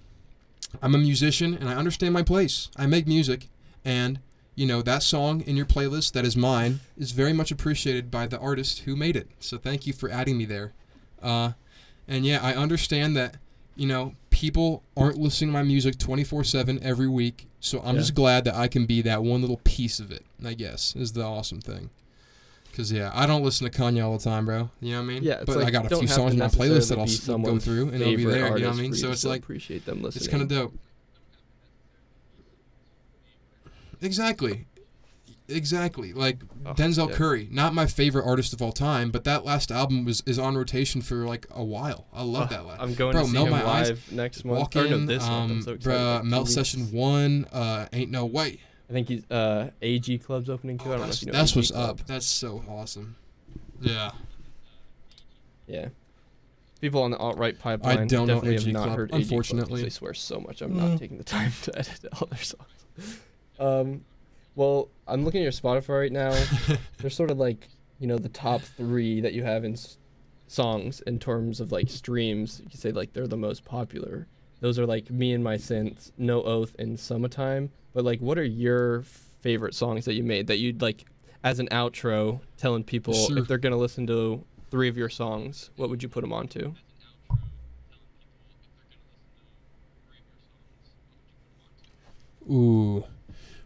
I'm a musician and I understand my place. I make music and you know that song in your playlist that is mine is very much appreciated by the artist who made it. So thank you for adding me there. Uh, and yeah, I understand that you know people aren't listening to my music 24/7 every week. So I'm Yeah. just glad that I can be that one little piece of it. I guess is the awesome thing. Cause yeah, I don't listen to Kanye all the time, bro. You know what I mean? Yeah, but like, I got a few songs in my playlist that I'll go through and it'll be there. You know what I mean? So it's like appreciate them listening. it's kind of dope. Exactly. Exactly. Like Oh, Denzel yeah. Curry, not my favorite artist of all time, but that last album was is on rotation for like a while. I love that last. I'm going Bro, to see him My Eyes, live next month. Walk no, in, this month. I'm um, so excited. bruh, Melt. Session One, uh, ain't no way. I think he's uh AG Club's opening too. I don't know that's if you know that's AG what's Club. up. That's so awesome. Yeah. Yeah. People on the Alt Rap Pipeline don't know definitely AG have not Club, heard AG Club unfortunately. they swear so much. I'm Mm. not taking the time to edit all their songs. Um, well, I'm looking at your Spotify right now. There's sort of like you know the top three that you have in s- songs in terms of like streams. You could say like they're the most popular. Those are like "Me and My Synths," "No Oath," and "Summertime." But like, what are your favorite songs that you made that you'd like as an outro telling people Sure. if they're gonna listen to three of your songs, what would you put them on to? Ooh.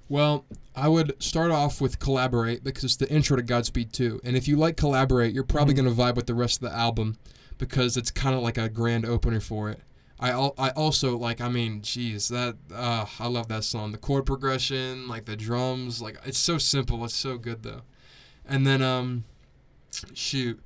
Well, I would start off with Collaborate because it's the intro to Godspeed 2. And if you like Collaborate, you're probably Mhm. going to vibe with the rest of the album because it's kind of like a grand opener for it. I I also like I mean, jeez, that uh, I love that song. The chord progression, like the drums, like it's so simple, it's so good though. And then um shoot.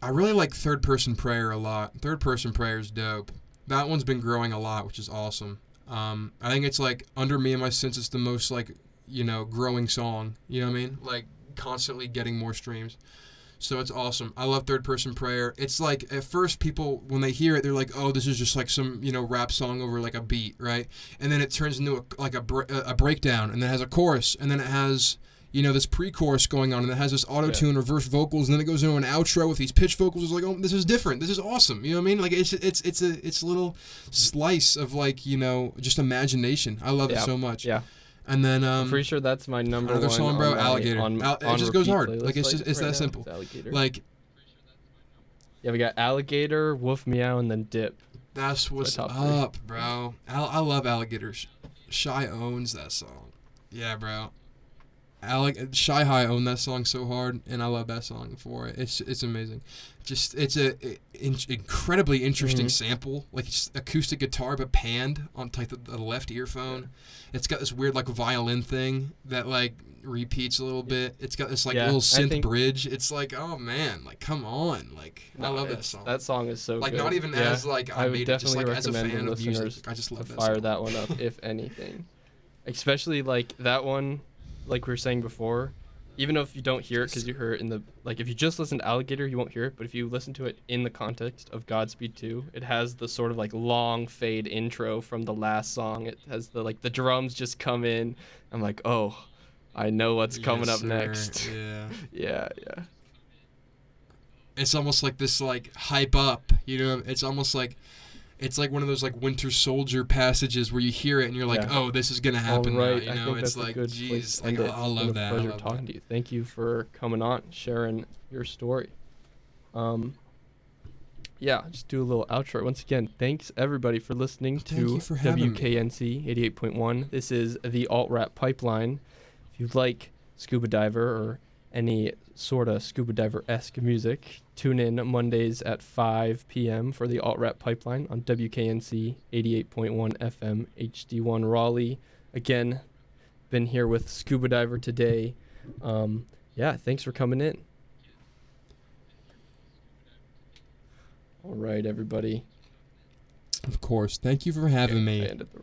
I really like third person prayer a lot. Third person prayer is dope. That one's been growing a lot, which is awesome. Um, I think it's like under me and my synths, it's the most like you know growing song. You know what I mean? Like constantly getting more streams. So it's awesome. I love third person prayer. It's like at first people when they hear it, they're like, "Oh, this is just like some you know rap song over like a beat, right?" And then it turns into a, like a a breakdown, and then it has a chorus, and then it has you know this pre-chorus going on, and it has this auto tune, reverse vocals, and then it goes into an outro with these pitch vocals. It's like, oh, this is different. This is awesome. You know what I mean? Like it's it's it's a it's a little slice of like you know just imagination. I love Yeah. it so much. Yeah, And then I'm um, pretty sure that's my number another one. song, bro, on my- Alligator. On, Al- it just goes hard. playlist, Like, it's just- it's that now. simple. It's Alligator. like yeah, we got Alligator, Wolf Meow, and then Dip. That's what's three. up, bro. Al- I love alligators. Shy owns that song. Yeah, bro. Allig- Shy High owned that song so hard, and I love that song for it. It's it's amazing. Just it's a, incredibly interesting Mhm. sample, like it's acoustic guitar but panned on like the, the left earphone. It's got this weird like violin thing that like repeats a little bit. It's got this like Yeah, little synth think- bridge. It's like oh man, like come on, like I love that song. That song is so like good. not even Yeah. as like I, I made it, just definitely like as a fan the of music. I just love to that fire song. that one up, if anything. Especially like that one, like we were saying before. Even if you don't hear it because you heard it in the like, if you just listen to Alligator, you won't hear it. But if you listen to it in the context of Godspeed 2, it has the sort of like long fade intro from the last song. It has the like the drums just come in. I'm like, oh, I know what's coming Yes, up sir. next. Yeah. yeah, yeah. It's almost like this like hype up, you know. It's almost like it's like one of those like Winter Soldier passages where you hear it and you're like, Yeah. oh, this is gonna happen All right, now. You I know, think it's that's like, a good place jeez, to like end I, it. I It's been love a that. Pleasure love talking that. to you. Thank you for coming on, sharing your story. Um, yeah, just do a little outro. Once again, thanks everybody for listening to for. WKNC 88.1. This is the Alt Rap Pipeline. If you like scuba diver or any sort of scuba diver esque music, tune in Mondays at 5 p.m. for the Alt Rap Pipeline on WKNC 88.1 FM HD1 Raleigh. Again, been here with scuba diver today. Um, yeah, thanks for coming in. All right, everybody. Of course. Thank you for having Okay, me. I ended the